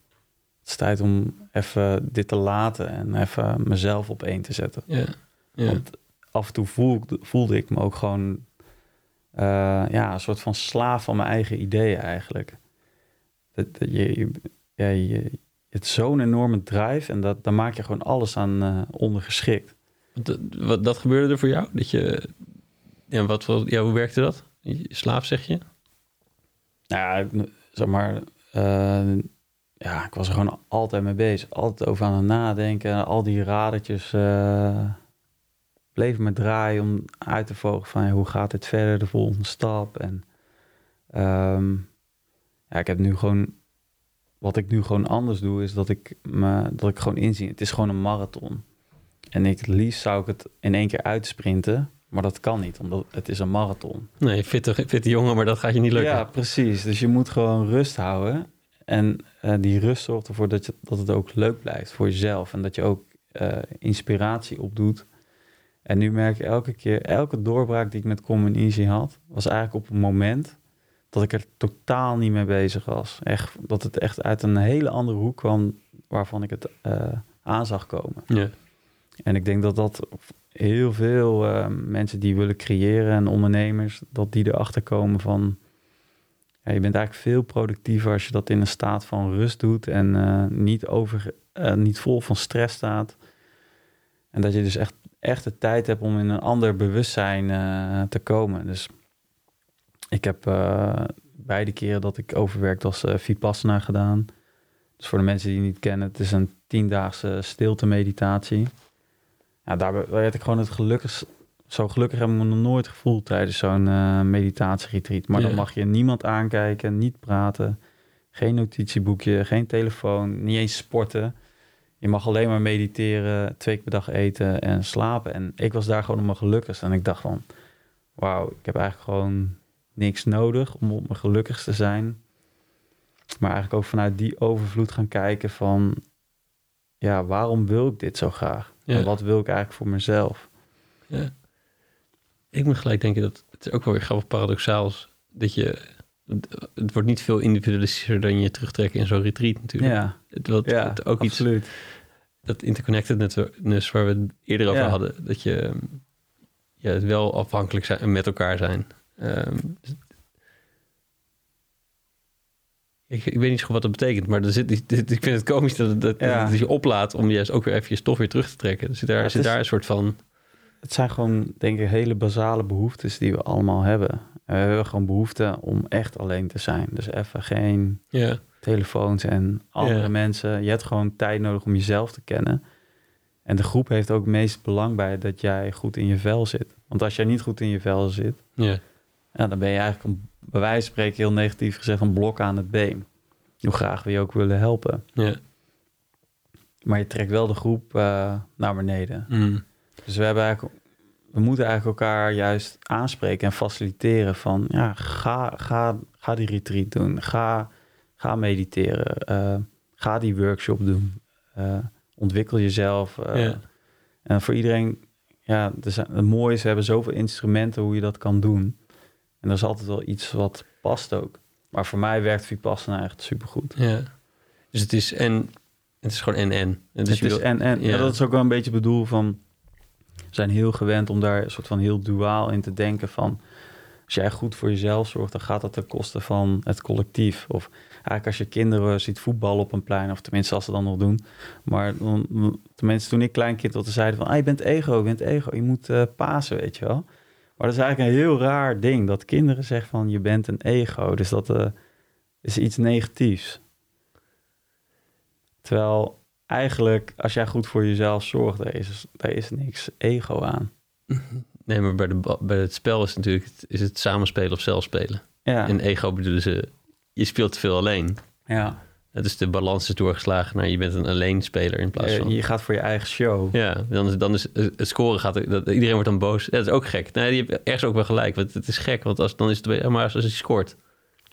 S2: het is tijd om even dit te laten. En even mezelf op één te zetten.
S1: ja, ja.
S2: Want af en toe voelde, voelde ik me ook gewoon eh, ja, een soort van slaaf van mijn eigen ideeën eigenlijk. Dat, dat je, je, ja, je, hebt zo'n enorme drive en dat, daar maak je gewoon alles aan eh, ondergeschikt.
S1: Dat, wat, dat gebeurde er voor jou? Dat je, ja, wat, ja, hoe werkte dat? Slaaf zeg je?
S2: Nou ja, zeg maar, eh, ja, ik was er gewoon altijd mee bezig. Altijd over aan het nadenken. Al die radertjes uh, bleven me draaien om uit te vogelen van ja, hoe gaat dit verder, de volgende stap. En ehm, ja, ik heb nu gewoon, wat ik nu gewoon anders doe, is dat ik, me, dat ik gewoon inzie, het is gewoon een marathon. En ik, het liefst zou ik het in één keer uitsprinten. Maar dat kan niet, omdat het is een marathon.
S1: Nee, fitte, fitte jongen, maar dat gaat je niet lukken.
S2: Ja, precies. Dus je moet gewoon rust houden. En uh, die rust zorgt ervoor dat, je, dat het ook leuk blijft voor jezelf. En dat je ook uh, inspiratie opdoet. En nu merk ik elke keer, elke doorbraak die ik met Common Easy had, was eigenlijk op een moment dat ik er totaal niet mee bezig was. Echt, dat het echt uit een hele andere hoek kwam waarvan ik het uh, aan zag komen.
S1: Ja.
S2: En ik denk dat dat heel veel uh, mensen die willen creëren en ondernemers, dat die erachter komen van, ja, je bent eigenlijk veel productiever als je dat in een staat van rust doet en uh, niet, over, niet vol van stress staat. En dat je dus echt, echt de tijd hebt om in een ander bewustzijn te komen. Dus ik heb beide keren dat ik overwerkt als Vipassana gedaan. Dus voor de mensen die het niet kennen, het is een tiendaagse stilte meditatie. Ja, daar werd ik gewoon het gelukkig, zo gelukkig heb ik me nog nooit gevoeld tijdens zo'n uh, meditatieretreat. Maar dan mag je niemand aankijken, niet praten, geen notitieboekje, geen telefoon, niet eens sporten. Je mag alleen maar mediteren, twee keer per dag eten en slapen. En ik was daar gewoon op mijn gelukkigst. En ik dacht van, wauw, ik heb eigenlijk gewoon niks nodig om op mijn gelukkigst te zijn. Maar eigenlijk ook vanuit die overvloed gaan kijken van, ja, waarom wil ik dit zo graag? Ja. En wat wil ik eigenlijk voor mezelf?
S1: Ja. Ik moet gelijk denken dat het ook wel weer grappig paradoxaal is. Dat je, het wordt niet veel individualistischer dan je terugtrekken in zo'n retreat natuurlijk.
S2: Ja,
S1: het
S2: ja
S1: het ook
S2: absoluut.
S1: iets, dat interconnectedness waar we het eerder over
S2: Ja.
S1: hadden. Dat je ja, het wel afhankelijk zijn en met elkaar zijn. Um, ik, ik, weet niet zo goed wat dat betekent, maar er zit, ik vind het komisch dat, dat,
S2: Ja.
S1: dat je oplaat om juist ook weer even je stof weer terug te trekken. Dus daar
S2: het
S1: zit
S2: is-
S1: daar een soort van...
S2: Het zijn gewoon, denk ik, hele basale behoeftes die we allemaal hebben. En we hebben gewoon behoefte om echt alleen te zijn. Dus even geen telefoons en andere mensen. Je hebt gewoon tijd nodig om jezelf te kennen. En de groep heeft ook het meest belang bij dat jij goed in je vel zit. Want als jij niet goed in je vel zit,
S1: ja,
S2: ja, dan ben je eigenlijk een, bij wijze van spreken heel negatief gezegd een blok aan het been. Hoe graag we je ook willen helpen.
S1: ja.
S2: Maar je trekt wel de groep eh, naar beneden.
S1: Mm.
S2: Dus we hebben eigenlijk, we moeten eigenlijk elkaar juist aanspreken en faciliteren van ja, ga, ga, ga die retreat doen, ga, ga mediteren, eh, ga die workshop doen, eh, ontwikkel jezelf. eh.
S1: Ja.
S2: En voor iedereen, ja, er zijn, het mooie is, we hebben zoveel instrumenten hoe je dat kan doen. En er is altijd wel iets wat past ook. Maar voor mij werkt Vipassana echt supergoed.
S1: Ja. Dus het is en het is gewoon en en. En dus
S2: het is
S1: wil-
S2: en en.
S1: ja.
S2: Ja. dat is ook wel een beetje bedoel van. Zijn heel gewend om daar een soort van heel duaal in te denken van. Als jij goed voor jezelf zorgt, dan gaat dat ten koste van het collectief. Of eigenlijk als je kinderen ziet voetballen op een plein, of tenminste als ze dan nog doen. Maar tenminste toen ik klein kind was, zeiden van, ah, je bent ego, je bent ego, je moet eh pasen, weet je wel. Maar dat is eigenlijk een heel raar ding, dat kinderen zeggen van, je bent een ego. Dus dat eh, is iets negatiefs. Terwijl eigenlijk, als jij goed voor jezelf zorgt, daar is, daar is niks ego aan.
S1: Nee, maar bij, de, bij het spel is het natuurlijk is het samenspelen of zelf spelen.
S2: Ja,
S1: En ego bedoelen ze, je speelt te veel alleen.
S2: ja.
S1: Het is de balans is doorgeslagen naar je bent een alleenspeler in plaats van...
S2: je gaat voor je eigen show.
S1: Ja, dan is, dan is het scoren gaat... Dat, iedereen wordt dan boos. Ja, dat is ook gek. Nee, je hebt ergens ook wel gelijk. Want het is gek, want als, dan is het... Maar als je scoort,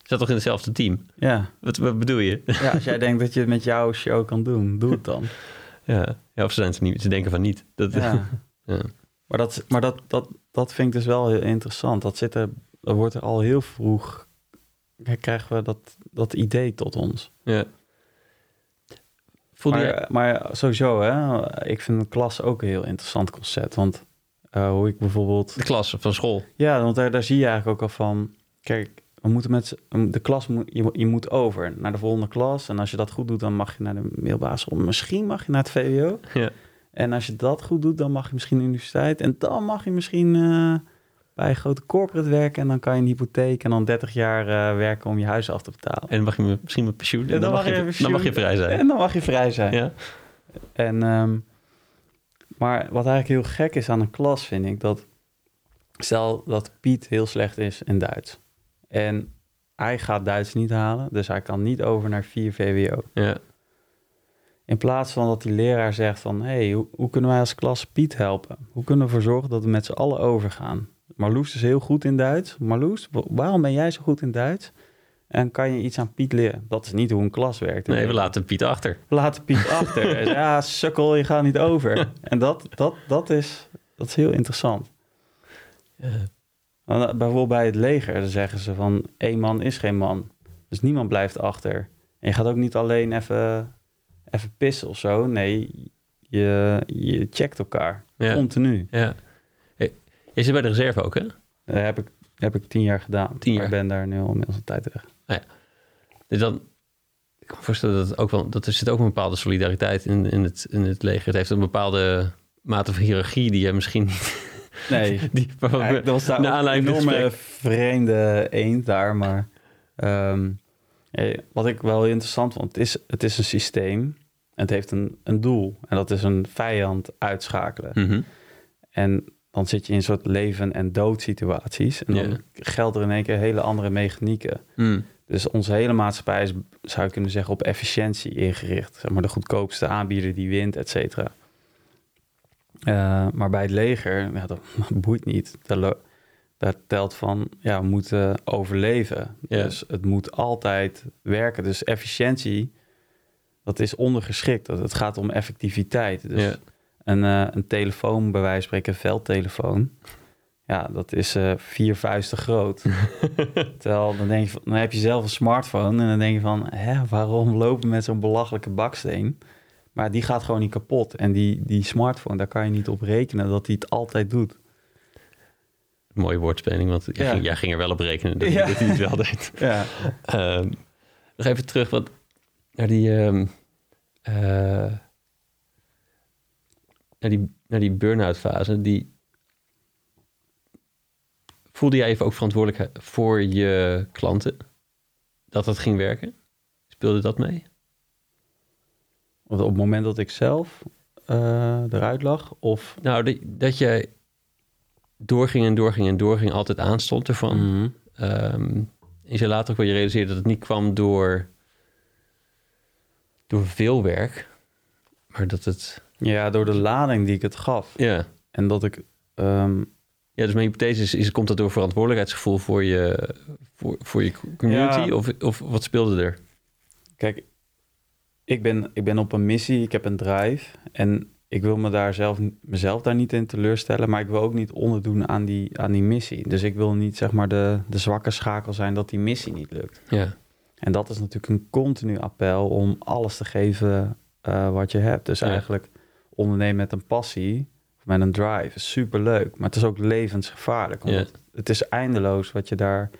S1: staat toch in hetzelfde team?
S2: Ja.
S1: Wat, wat bedoel je?
S2: ja, als jij denkt dat je het met jouw show kan doen, doe het dan.
S1: Ja, ja of ze, zijn niet, ze denken van niet. Dat,
S2: Ja.
S1: Ja.
S2: Maar, dat, maar dat, dat, dat vind ik dus wel heel interessant. Dat, zit er, dat wordt er al heel vroeg, krijgen we dat, dat idee tot ons.
S1: ja. Voelde
S2: Maar,
S1: je...
S2: maar sowieso, hè, ik vind een klas ook een heel interessant concept. Want eh, hoe ik bijvoorbeeld...
S1: De klas van school.
S2: Ja, want daar, daar zie je eigenlijk ook al van... Kijk, we moeten met de klas moet, je, je moet over naar de volgende klas. En als je dat goed doet, dan mag je naar de middelbare school. Misschien mag je naar het VWO.
S1: Ja.
S2: En als je dat goed doet, dan mag je misschien de universiteit. En dan mag je misschien eh, bij een grote corporate werken en dan kan je een hypotheek en dan 30 jaar eh, werken om je huis af te betalen.
S1: En dan mag je misschien met pensioen. En dan, mag je,
S2: pensioen.
S1: dan mag je vrij zijn.
S2: En dan mag je vrij zijn.
S1: Ja.
S2: En, ehm, maar wat eigenlijk heel gek is aan een klas, vind ik, dat stel dat Piet heel slecht is in Duits. En hij gaat Duits niet halen, dus hij kan niet over naar 4 VWO.
S1: Ja.
S2: In plaats van dat die leraar zegt van... hé, hey, hoe, hoe kunnen wij als klas Piet helpen? Hoe kunnen we ervoor zorgen dat we met z'n allen overgaan? Marloes is heel goed in Duits. Marloes, wa- waarom ben jij zo goed in Duits? En kan je iets aan Piet leren? Dat is niet hoe een klas werkt.
S1: Nee, we laten Piet achter.
S2: We laten Piet achter. Ja, sukkel, je gaat niet over. En dat, dat, dat, is, dat is heel interessant. Want, eh, Bijvoorbeeld bij het leger dan zeggen ze van... één man is geen man. Dus niemand blijft achter. En je gaat ook niet alleen even, even pissen of zo. Nee, je, je checkt elkaar.
S1: Ja.
S2: Continu.
S1: Ja. Hey, Je zit bij de reserve ook, hè?
S2: Dat heb ik, heb ik tien jaar gedaan.
S1: Tien jaar.
S2: Ik ben daar nu al inmiddels een tijd weg.
S1: Dus dan, ik kan me voorstellen dat, het ook wel, dat er zit ook een bepaalde solidariteit in, in, het, in het leger. Het heeft een bepaalde mate van hiërarchie die je misschien niet...
S2: Nee,
S1: Die,
S2: Ja, dat was daar een enorme vreemde eend daar. Maar ehm, eh, wat ik wel interessant vond, het is, het is een systeem. En het heeft een, een doel. En dat is een vijand uitschakelen.
S1: Mhm.
S2: En dan zit je in een soort leven- en doodsituaties. En dan
S1: Ja.
S2: gelden er in één keer hele andere mechanieken.
S1: Mm.
S2: Dus onze hele maatschappij is, zou je kunnen zeggen, op efficiëntie ingericht. Zeg maar de goedkoopste aanbieder die wint, et cetera. Eh, maar bij het leger, ja, dat, dat boeit niet. Lo- daar telt van, ja, we moeten overleven.
S1: Ja.
S2: Dus het moet altijd werken. Dus efficiëntie, dat is ondergeschikt. Dat- Het gaat om effectiviteit. Dus
S1: Ja.
S2: een, eh, een telefoon, bij wijze van spreken, een veldtelefoon... Ja, dat is eh, vier vuisten groot. Terwijl dan, denk je van, dan heb je zelf een smartphone en dan denk je van, hè, waarom lopen met zo'n belachelijke baksteen? Maar die gaat gewoon niet kapot. En die, die smartphone, daar kan je niet op rekenen dat hij het altijd doet.
S1: Mooie woordspeling, want jij,
S2: Ja.
S1: ging, jij ging er wel op rekenen dat,
S2: Ja.
S1: dat hij het wel deed.
S2: Ja,
S1: Ehm, nog even terug wat, naar die, ehm, eh, naar die, naar die burn-out fase. Die, voelde jij even ook verantwoordelijk voor je klanten? Dat dat ging werken? Speelde dat mee?
S2: Op het moment dat ik zelf eh, eruit lag, of...
S1: Nou, dat, dat jij doorging en doorging en doorging, altijd aanstond ervan. Ehm, is je later ook wel je realiseerde dat het niet kwam door, door veel werk, maar dat het...
S2: Ja, door de lading die ik het gaf.
S1: Ja,
S2: En dat ik... ehm,
S1: ja dus mijn hypothese is, is, komt dat door verantwoordelijkheidsgevoel voor je, voor, voor je community?
S2: Ja.
S1: Of, of wat speelde er?
S2: Kijk, ik ben, ik ben op een missie, ik heb een drive. En ik wil me daar zelf, mezelf daar niet in teleurstellen, maar ik wil ook niet onderdoen aan die, aan die missie. Dus ik wil niet zeg maar de, de zwakke schakel zijn dat die missie niet lukt.
S1: Ja,
S2: En dat is natuurlijk een continu appel om alles te geven eh, wat je hebt. Dus
S1: Ja.
S2: eigenlijk ondernemen met een passie, of met een drive, is superleuk. Maar het is ook levensgevaarlijk. Omdat het is eindeloos wat je daar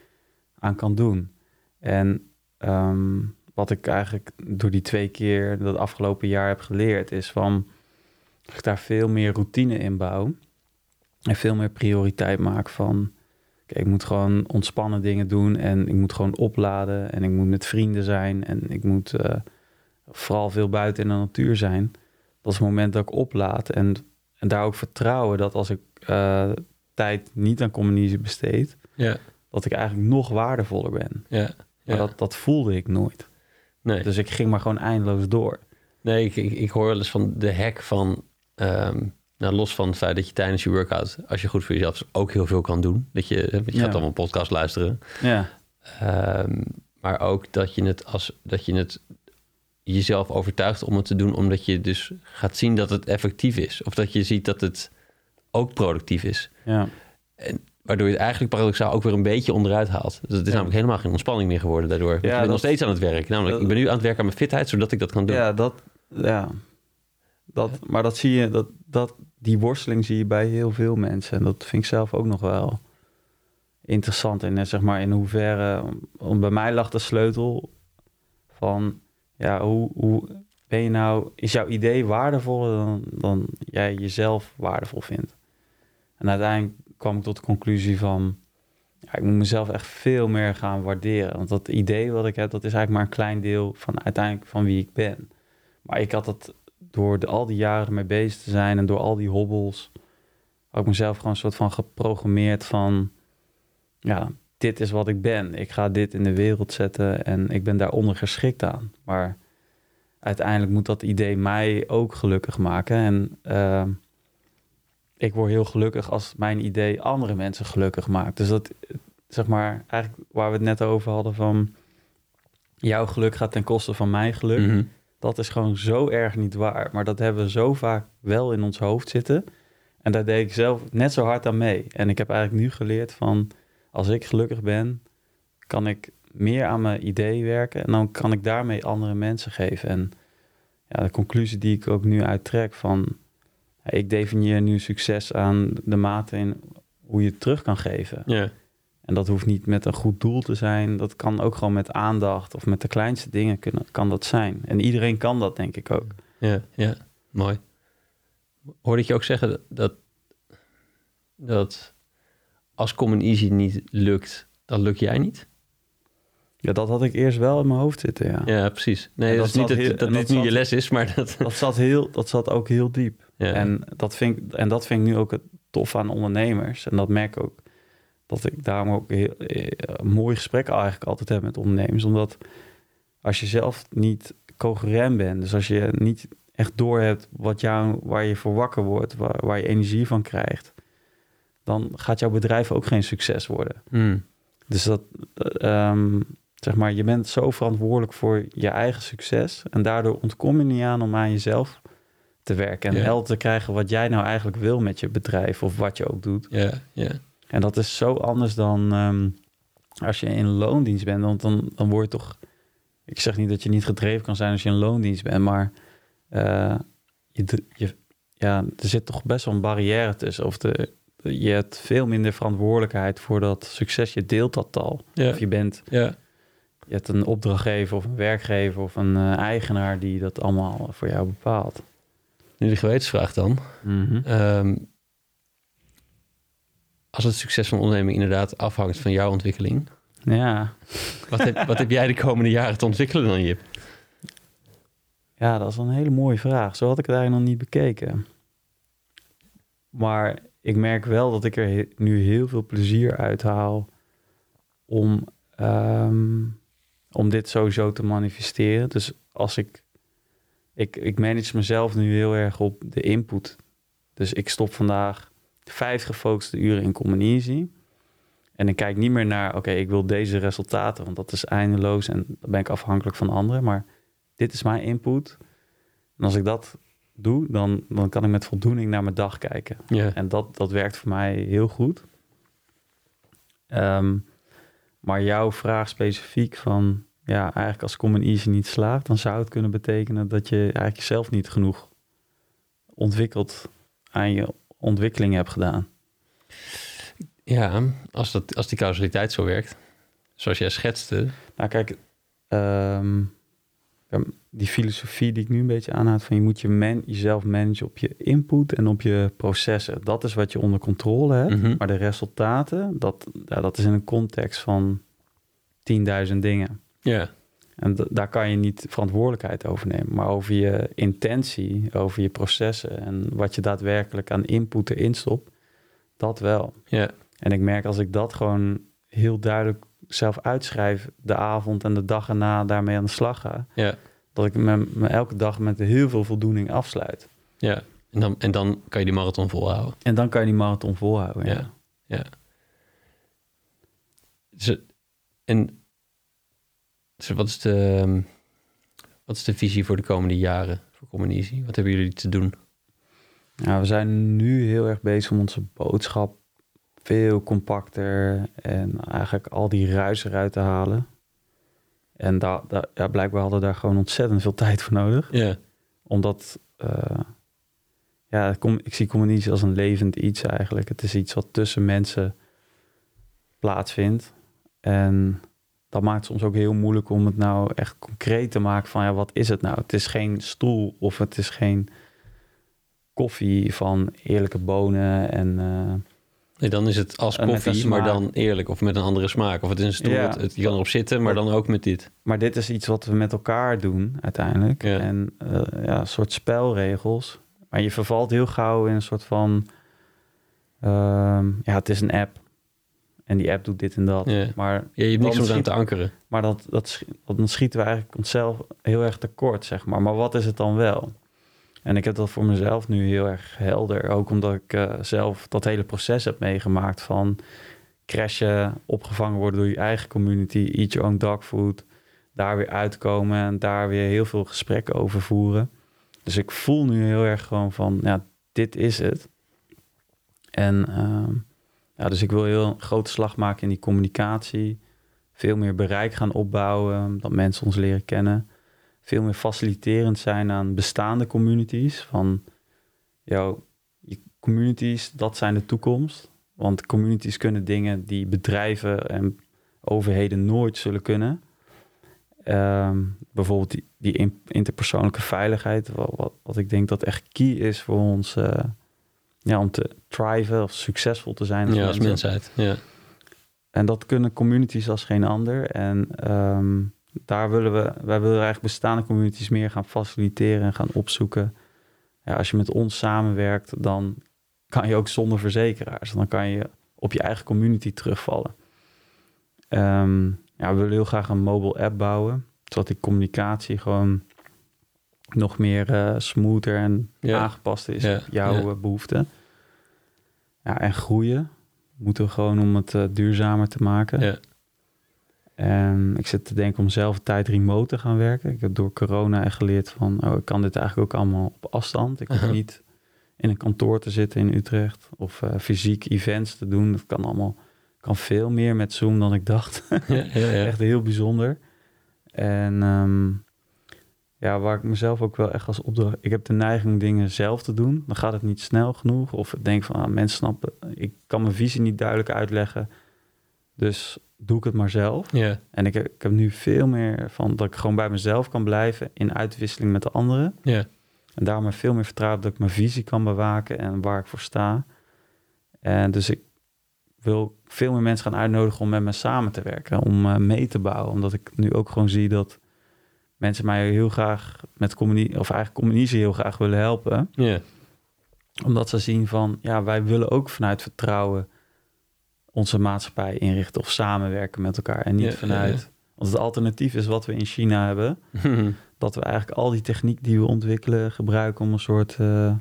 S2: aan kan doen. En ehm, wat ik eigenlijk door die twee keer dat afgelopen jaar heb geleerd, is van dat ik daar veel meer routine in bouw. En veel meer prioriteit maak van. Kijk, ik moet gewoon ontspannen dingen doen en ik moet gewoon opladen en ik moet met vrienden zijn en ik moet eh, vooral veel buiten in de natuur zijn. Dat is het moment dat ik oplaad en, en daar ook vertrouwen dat als ik eh, tijd niet aan communicatie besteed,
S1: ja,
S2: dat ik eigenlijk nog waardevoller ben.
S1: ja.
S2: Maar dat, dat voelde ik nooit.
S1: Nee.
S2: Dus ik ging maar gewoon eindeloos door.
S1: Nee, ik, ik, ik hoor wel eens van de hack van... ehm, nou, los van het feit dat je tijdens je workout... als je goed voor jezelf ook heel veel kan doen. Dat je, je
S2: Ja.
S1: gaat dan een podcast luisteren.
S2: Ja,
S1: Ehm, maar ook dat je het als dat je het jezelf overtuigt om het te doen, omdat je dus gaat zien dat het effectief is. Of dat je ziet dat het ook productief is.
S2: ja.
S1: Waardoor je het eigenlijk paradoxaal ook weer een beetje onderuit haalt. Dus het is
S2: Ja.
S1: namelijk helemaal geen ontspanning meer geworden daardoor. Je bent
S2: dat-
S1: nog steeds aan het werk. Namelijk,
S2: dat-
S1: ik ben nu aan het werken aan mijn fitheid, zodat ik dat kan doen.
S2: Ja, dat, ja. Dat, maar dat zie je, dat, dat, die worsteling zie je bij heel veel mensen. En dat vind ik zelf ook nog wel interessant. En eh, zeg maar in hoeverre, om, bij mij lag de sleutel van, ja, hoe, hoe ben je nou, is jouw idee waardevoller dan, dan jij jezelf waardevol vindt? En uiteindelijk kwam ik tot de conclusie van... Ja, ik moet mezelf echt veel meer gaan waarderen. Want dat idee wat ik heb, dat is eigenlijk maar een klein deel van uiteindelijk van wie ik ben. Maar ik had dat door de, al die jaren mee bezig te zijn en door al die hobbels... ik mezelf gewoon een soort van geprogrammeerd van... Ja, dit is wat ik ben. Ik ga dit in de wereld zetten en ik ben daaronder geschikt aan. Maar uiteindelijk moet dat idee mij ook gelukkig maken. En uh, ik word heel gelukkig als mijn idee andere mensen gelukkig maakt. Dus dat, zeg maar, eigenlijk waar we het net over hadden van... jouw geluk gaat ten koste van mijn geluk.
S1: Mhm.
S2: Dat is gewoon zo erg niet waar. Maar dat hebben we zo vaak wel in ons hoofd zitten. En daar deed ik zelf net zo hard aan mee. En ik heb eigenlijk nu geleerd van... als ik gelukkig ben, kan ik meer aan mijn idee werken... en dan kan ik daarmee andere mensen geven. En ja, de conclusie die ik ook nu uittrek van... ik definieer nu succes aan de mate in hoe je het terug kan geven.
S1: Ja.
S2: En dat hoeft niet met een goed doel te zijn. Dat kan ook gewoon met aandacht of met de kleinste dingen kunnen, kan dat zijn. En iedereen kan dat, denk ik ook.
S1: Ja, ja, mooi. Hoorde ik je ook zeggen dat, dat als Common Easy niet lukt, dan lukt jij niet?
S2: Ja, dat had ik eerst wel in mijn hoofd zitten, ja.
S1: Ja, precies. Nee, dat,
S2: dat
S1: is niet dat,
S2: heel-
S1: dat
S2: en
S1: dit nu je les is, maar dat...
S2: Dat zat, heel, dat zat ook heel diep.
S1: Ja.
S2: En, dat vind ik, en dat vind ik nu ook het tof aan ondernemers. En dat merk ik ook dat ik daarom ook heel, eh, een mooi gesprek eigenlijk altijd heb met ondernemers. Omdat als je zelf niet coherent bent, dus als je niet echt doorhebt wat jou, waar je voor wakker wordt, waar, waar je energie van krijgt, dan gaat jouw bedrijf ook geen succes worden.
S1: Hmm.
S2: Dus dat, eh, ehm, zeg maar, je bent zo verantwoordelijk voor je eigen succes. En daardoor ontkom je niet aan om aan jezelf te werken. En helder te krijgen wat jij nou eigenlijk wil met je bedrijf of wat je ook doet.
S1: Ja, ja.
S2: En dat is zo anders dan ehm, als je in loondienst bent. Want dan, dan word je toch... Ik zeg niet dat je niet gedreven kan zijn als je in loondienst bent, maar eh, je, je, ja, er zit toch best wel een barrière tussen. Of de, je hebt veel minder verantwoordelijkheid voor dat succes. Je deelt dat al. Of je bent
S1: ja.
S2: je hebt een opdrachtgever of een werkgever of een eh, eigenaar die dat allemaal voor jou bepaalt.
S1: Nu de gewetensvraag dan. Ehm, als het succes van onderneming inderdaad afhangt van jouw ontwikkeling,
S2: Ja.
S1: wat heb, wat heb jij de komende jaren te ontwikkelen dan, Jip?
S2: ja, dat is een hele mooie vraag. Zo had ik het eigenlijk nog niet bekeken. Maar ik merk wel dat ik er he- nu heel veel plezier uit haal om, ehm, om dit sowieso te manifesteren. Dus als ik, ik, ik manage mezelf nu heel erg op de input. Dus ik stop vandaag vijf gefocuste uren in Easy. En ik kijk niet meer naar, oké, ik wil deze resultaten, want dat is eindeloos en dan ben ik afhankelijk van anderen. Maar dit is mijn input. En als ik dat doe, dan, dan kan ik met voldoening naar mijn dag kijken. En dat, dat werkt voor mij heel goed. Ehm, maar jouw vraag specifiek van, ja, eigenlijk als Common Easy niet slaagt, dan zou het kunnen betekenen dat je eigenlijk jezelf niet genoeg ontwikkeld aan je ontwikkeling hebt gedaan.
S1: ja als, dat, als die causaliteit zo werkt, zoals jij schetste.
S2: Nou, kijk, ehm, die filosofie die ik nu een beetje aanhoud, van je moet je man, jezelf managen op je input en op je processen. Dat is wat je onder controle hebt.
S1: Mhm.
S2: Maar de resultaten, dat, ja, dat is in een context van 10.000 dingen.
S1: Ja,
S2: En daar kan je niet verantwoordelijkheid over nemen. Maar over je intentie, over je processen en wat je daadwerkelijk aan input erin stopt, dat wel.
S1: ja,
S2: En ik merk als ik dat gewoon heel duidelijk zelf uitschrijf, de avond en de dag erna daarmee aan de slag ga,
S1: ja,
S2: dat ik me, me elke dag met heel veel voldoening afsluit.
S1: ja. En dan, en dan kan je die marathon volhouden.
S2: En dan kan je die marathon volhouden. Ja.
S1: Ja. Dus, het- en dus wat, is de, ehm, wat is de visie voor de komende jaren voor Common Wat hebben jullie te doen?
S2: Ja, we zijn nu heel erg bezig om onze boodschap veel compacter en eigenlijk al die ruis eruit te halen. En daar, daar, ja, blijkbaar hadden we daar gewoon ontzettend veel tijd voor nodig.
S1: Ja,
S2: Omdat, eh, ja, kom- ik zie communicatie als een levend iets eigenlijk. Het is iets wat tussen mensen plaatsvindt. En dat maakt het soms ook heel moeilijk om het nou echt concreet te maken van, ja, wat is het nou? Het is geen stoel of het is geen koffie van eerlijke bonen en... eh,
S1: Nee, dan is het als koffie, maar dan eerlijk of met een andere smaak. Of het is een stoel,
S2: Ja.
S1: het, het- je kan erop zitten, maar dan ook met dit.
S2: Maar dit is iets wat we met elkaar doen uiteindelijk.
S1: Ja.
S2: En eh, ja, een soort spelregels. Maar je vervalt heel gauw in een soort van... ehm, ja, het is een app. En die app doet dit en dat.
S1: Ja.
S2: Maar,
S1: Ja, je hebt niks om aan te ankeren.
S2: maar dat, dat, dan schieten we eigenlijk onszelf heel erg tekort, zeg maar. Maar wat is het dan wel? En ik heb dat voor mezelf nu heel erg helder. Ook omdat ik eh, zelf dat hele proces heb meegemaakt van crashen, opgevangen worden door je eigen community, eat your own dog food, daar weer uitkomen en daar weer heel veel gesprekken over voeren. Dus ik voel nu heel erg gewoon van, ja, dit is het. En ehm, ja, dus ik wil heel grote slag maken in die communicatie. Veel meer bereik gaan opbouwen, dat mensen ons leren kennen. Veel meer faciliterend zijn aan bestaande communities. Van, jouw communities, dat zijn de toekomst. Want communities kunnen dingen die bedrijven en overheden nooit zullen kunnen. Ehm, bijvoorbeeld die, die in- interpersoonlijke veiligheid, wat, wat, wat ik denk dat echt key is voor ons, eh, ja, om te thriven of succesvol te zijn.
S1: Ja, als mensheid. Ja.
S2: En dat kunnen communities als geen ander. En ehm, daar willen we, wij willen eigenlijk bestaande communities meer gaan faciliteren en gaan opzoeken. Ja, als je met ons samenwerkt, dan kan je ook zonder verzekeraars. Dan kan je op je eigen community terugvallen. Ehm, ja, we willen heel graag een mobile app bouwen, zodat die communicatie gewoon nog meer eh, smoother en aangepast is op jouw eh, behoeften. Ja, en groeien moeten we gewoon om het eh, duurzamer te maken.
S1: Ja.
S2: En ik zit te denken om zelf tijd remote te gaan werken. Ik heb door corona echt geleerd van, oh, ik kan dit eigenlijk ook allemaal op afstand. Ik hoef
S1: Aha.
S2: niet in een kantoor te zitten in Utrecht of fysiek events te doen. Dat kan allemaal, kan veel meer met Zoom dan ik dacht.
S1: Ja, ja, ja.
S2: Echt heel bijzonder. En ehm, ja, waar ik mezelf ook wel echt als opdracht... Ik heb de neiging dingen zelf te doen. Dan gaat het niet snel genoeg. Of ik denk van, ah, mensen snappen... Ik kan mijn visie niet duidelijk uitleggen. Dus doe ik het maar zelf.
S1: Ja.
S2: En ik heb, ik heb nu veel meer van dat ik gewoon bij mezelf kan blijven... in uitwisseling met de anderen.
S1: Ja.
S2: En daarom heb ik veel meer vertrouwen dat ik mijn visie kan bewaken... en waar ik voor sta. En dus ik wil veel meer mensen gaan uitnodigen om met me samen te werken, om eh, mee te bouwen. Omdat ik nu ook gewoon zie dat mensen mij heel graag met communie, of eigenlijk communitie heel graag willen helpen. Omdat ze zien van, ja, wij willen ook vanuit vertrouwen onze maatschappij inrichten of samenwerken met elkaar. En niet vanuit, want het alternatief is wat we in China hebben. Dat we eigenlijk al die techniek die we ontwikkelen gebruiken om een soort eh,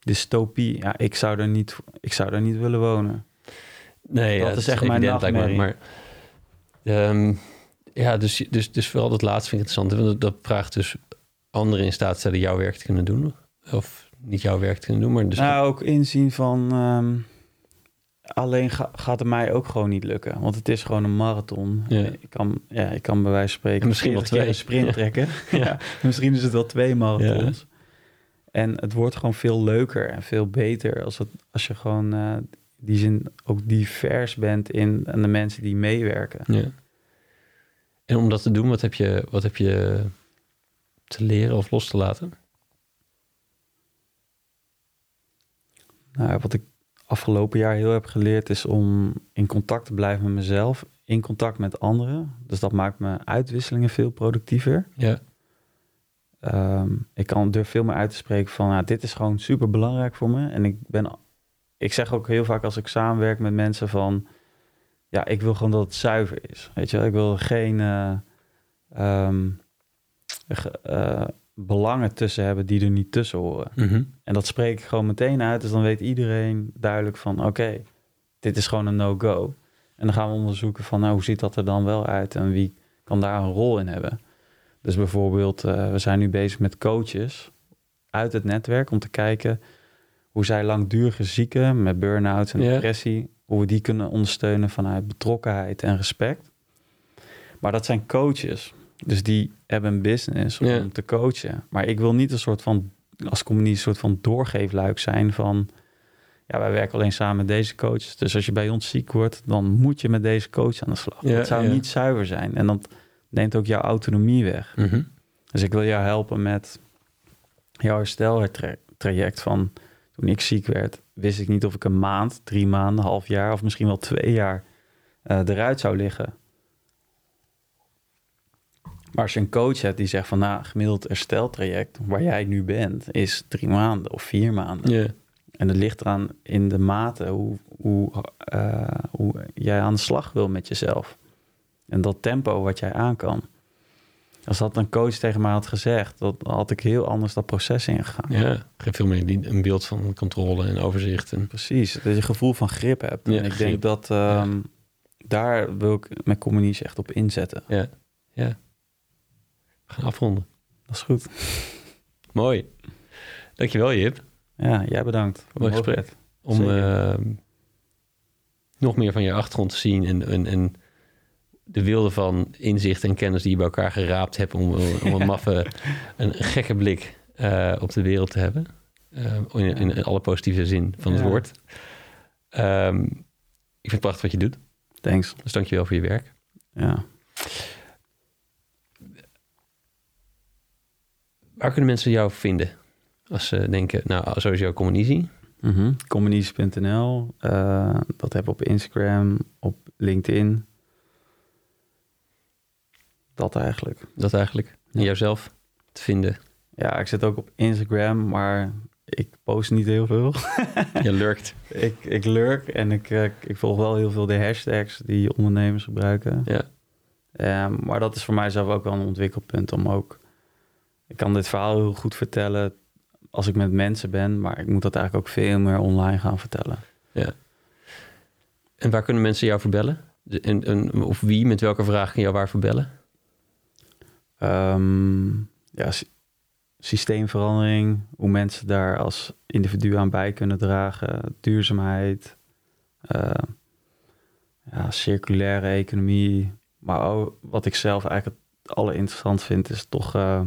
S2: dystopie. Ja, ik zou daar niet, ik zou daar niet willen wonen.
S1: Nee,
S2: Dat
S1: ja,
S2: is echt mijn nachtmerrie.
S1: Maar, ehm, ja, dus, dus, dus vooral dat laatste vind ik interessant. Want dat, vraagt dus anderen in staat stellen jouw werk te kunnen doen. Of niet jouw werk te kunnen doen, maar dus...
S2: nou, ook inzien van... ehm, alleen ga- gaat het mij ook gewoon niet lukken. Want het is gewoon een marathon.
S1: Ja.
S2: Ik, kan, ja, ik kan bij wijze van spreken...
S1: En misschien wel
S2: 40 keer
S1: twee.
S2: een sprint trekken. ja. misschien is het wel twee marathons. En het wordt gewoon veel leuker en veel beter... als, het, als je gewoon eh, die zin ook divers bent in en de mensen die meewerken.
S1: Ja. En om dat te doen, wat heb je, wat heb je te leren of los te laten?
S2: Nou, wat ik afgelopen jaar heel heb geleerd is om in contact te blijven met mezelf, in contact met anderen. Dus dat maakt mijn uitwisselingen veel productiever.
S1: Ja.
S2: Ehm, ik kan durf veel meer uit te spreken van, nou, dit is gewoon super belangrijk voor me. En ik ben, ik zeg ook heel vaak als ik samenwerk met mensen van, ja, ik wil gewoon dat het zuiver is. Weet je, wel? ik wil geen eh, ehm, eh, belangen tussen hebben die er niet tussen horen.
S1: Mhm.
S2: En dat spreek ik gewoon meteen uit. Dus dan weet iedereen duidelijk van... oké, dit is gewoon een no-go. En dan gaan we onderzoeken van... nou, hoe ziet dat er dan wel uit... en wie kan daar een rol in hebben. Dus bijvoorbeeld, eh, we zijn nu bezig met coaches... uit het netwerk om te kijken... hoe zij langdurige zieken met burn-out en depressie... hoe we die kunnen ondersteunen vanuit betrokkenheid en respect. Maar dat zijn coaches. Dus die hebben een business om
S1: Ja.
S2: te coachen. Maar ik wil niet een soort van als communie een soort van doorgeefluik zijn van... ja, wij werken alleen samen met deze coaches. Dus als je bij ons ziek wordt, dan moet je met deze coach aan de slag.
S1: Ja,
S2: dat zou
S1: ja.
S2: niet zuiver zijn. En dat neemt ook jouw autonomie weg.
S1: Mhm.
S2: Dus ik wil jou helpen met jouw hersteltraject van... toen ik ziek werd, wist ik niet of ik een maand, drie maanden, half jaar of misschien wel twee jaar eh, eruit zou liggen. Maar als je een coach hebt die zegt van nou, gemiddeld hersteltraject waar jij nu bent, is drie maanden of vier maanden. En het ligt eraan in de mate hoe, hoe, eh, hoe jij aan de slag wil met jezelf. En dat tempo wat jij aan kan. Als dat een coach tegen mij had gezegd, dan had ik heel anders dat proces ingegaan.
S1: Ja, geeft veel meer die- een beeld van controle en overzicht. En,
S2: Precies, dat je een gevoel van grip hebt.
S1: Ja,
S2: en ik
S1: grip.
S2: denk dat ehm, daar wil ik mijn communies echt op inzetten.
S1: ja, ja. We gaan afronden.
S2: Dat is goed.
S1: Mooi. Dankjewel Jip.
S2: Ja, jij bedankt voor
S1: Mooi gesprek. Om ehm, nog meer van je achtergrond te zien en, en, en de wilde van inzicht en kennis die je bij elkaar geraapt hebt om, om een maffe, een gekke blik eh, op de wereld te hebben. Ehm, in, in alle positieve zin van het
S2: Ja.
S1: woord. Ehm, ik vind het prachtig wat je doet.
S2: Thanks.
S1: Dus dankjewel voor je werk.
S2: Ja.
S1: Waar kunnen mensen jou vinden? Als ze denken, nou, sowieso Easy.
S2: Mhm. Communies.nl, eh, dat heb ik op Instagram, op LinkedIn. Dat eigenlijk.
S1: Dat eigenlijk. En
S2: Ja.
S1: jouzelf te vinden.
S2: Ja, ik zit ook op Instagram, maar ik post niet heel veel.
S1: Je lurkt.
S2: ik, ik lurk en ik, eh, ik volg wel heel veel de hashtags die ondernemers gebruiken.
S1: Ja.
S2: Ehm, maar dat is voor mij zelf ook wel een ontwikkelpunt om ook... Ik kan dit verhaal heel goed vertellen als ik met mensen ben, maar ik moet dat eigenlijk ook veel meer online gaan vertellen.
S1: En waar kunnen mensen jou verbellen? De- En, en, of wie, met welke vraag kan jou waar verbellen?
S2: Ehm, ja, sy- systeemverandering, hoe mensen daar als individu aan bij kunnen dragen, duurzaamheid, eh, ja, circulaire economie. Maar wat ik zelf eigenlijk het allerinteressant vind, is toch eh,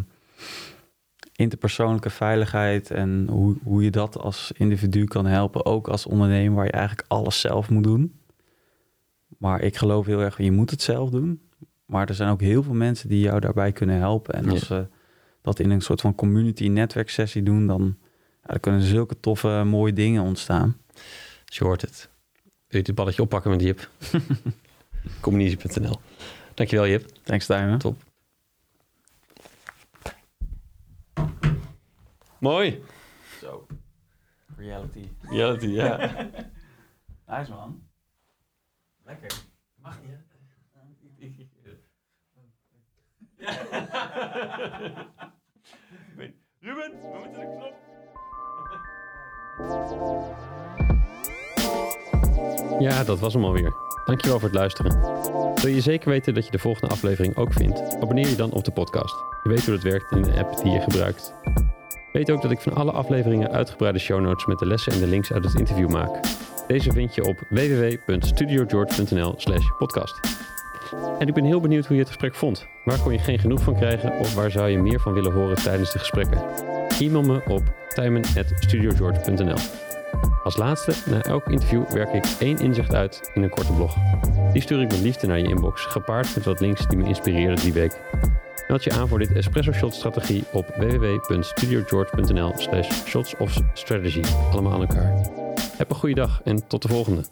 S2: interpersoonlijke veiligheid en hoe, hoe je dat als individu kan helpen, ook als ondernemer waar je eigenlijk alles zelf moet doen. Maar ik geloof heel erg, je moet het zelf doen. Maar er zijn ook heel veel mensen die jou daarbij kunnen helpen. En
S1: Ja.
S2: als ze dat in een soort van community netwerksessie doen, dan, ja, dan kunnen zulke toffe, mooie dingen ontstaan.
S1: Dus je hoort het. Wil je dit balletje oppakken met Jip? Communisie.nl Dankjewel Jip.
S2: Thanks, Tijmen.
S1: Top. Mooi.
S2: Zo. Reality.
S1: Reality, ja.
S2: Nice, man.
S1: Lekker. Mag niet, Ruben, we moeten de knop. Ja, dat was hem alweer. Dankjewel voor het luisteren. Wil je zeker weten dat je de volgende aflevering ook vindt? Abonneer je dan op de podcast. Je weet hoe dat werkt in de app die je gebruikt. Weet ook dat ik van alle afleveringen uitgebreide show notes met de lessen en de links uit het interview maak. Deze vind je op www.studiogeorge.nl slash podcast. En ik ben heel benieuwd hoe je het gesprek vond. Waar kon je geen genoeg van krijgen of waar zou je meer van willen horen tijdens de gesprekken? E-mail me op tijmen.studiogeorge.nl Als laatste, na elk interview werk ik één inzicht uit in een korte blog. Die stuur ik met liefde naar je inbox, gepaard met wat links die me inspireerden die week. Meld je aan voor dit Espresso Shot strategie op www.studiogeorge.nl slash shots of strategy. Allemaal aan elkaar. Heb een goede dag en tot de volgende.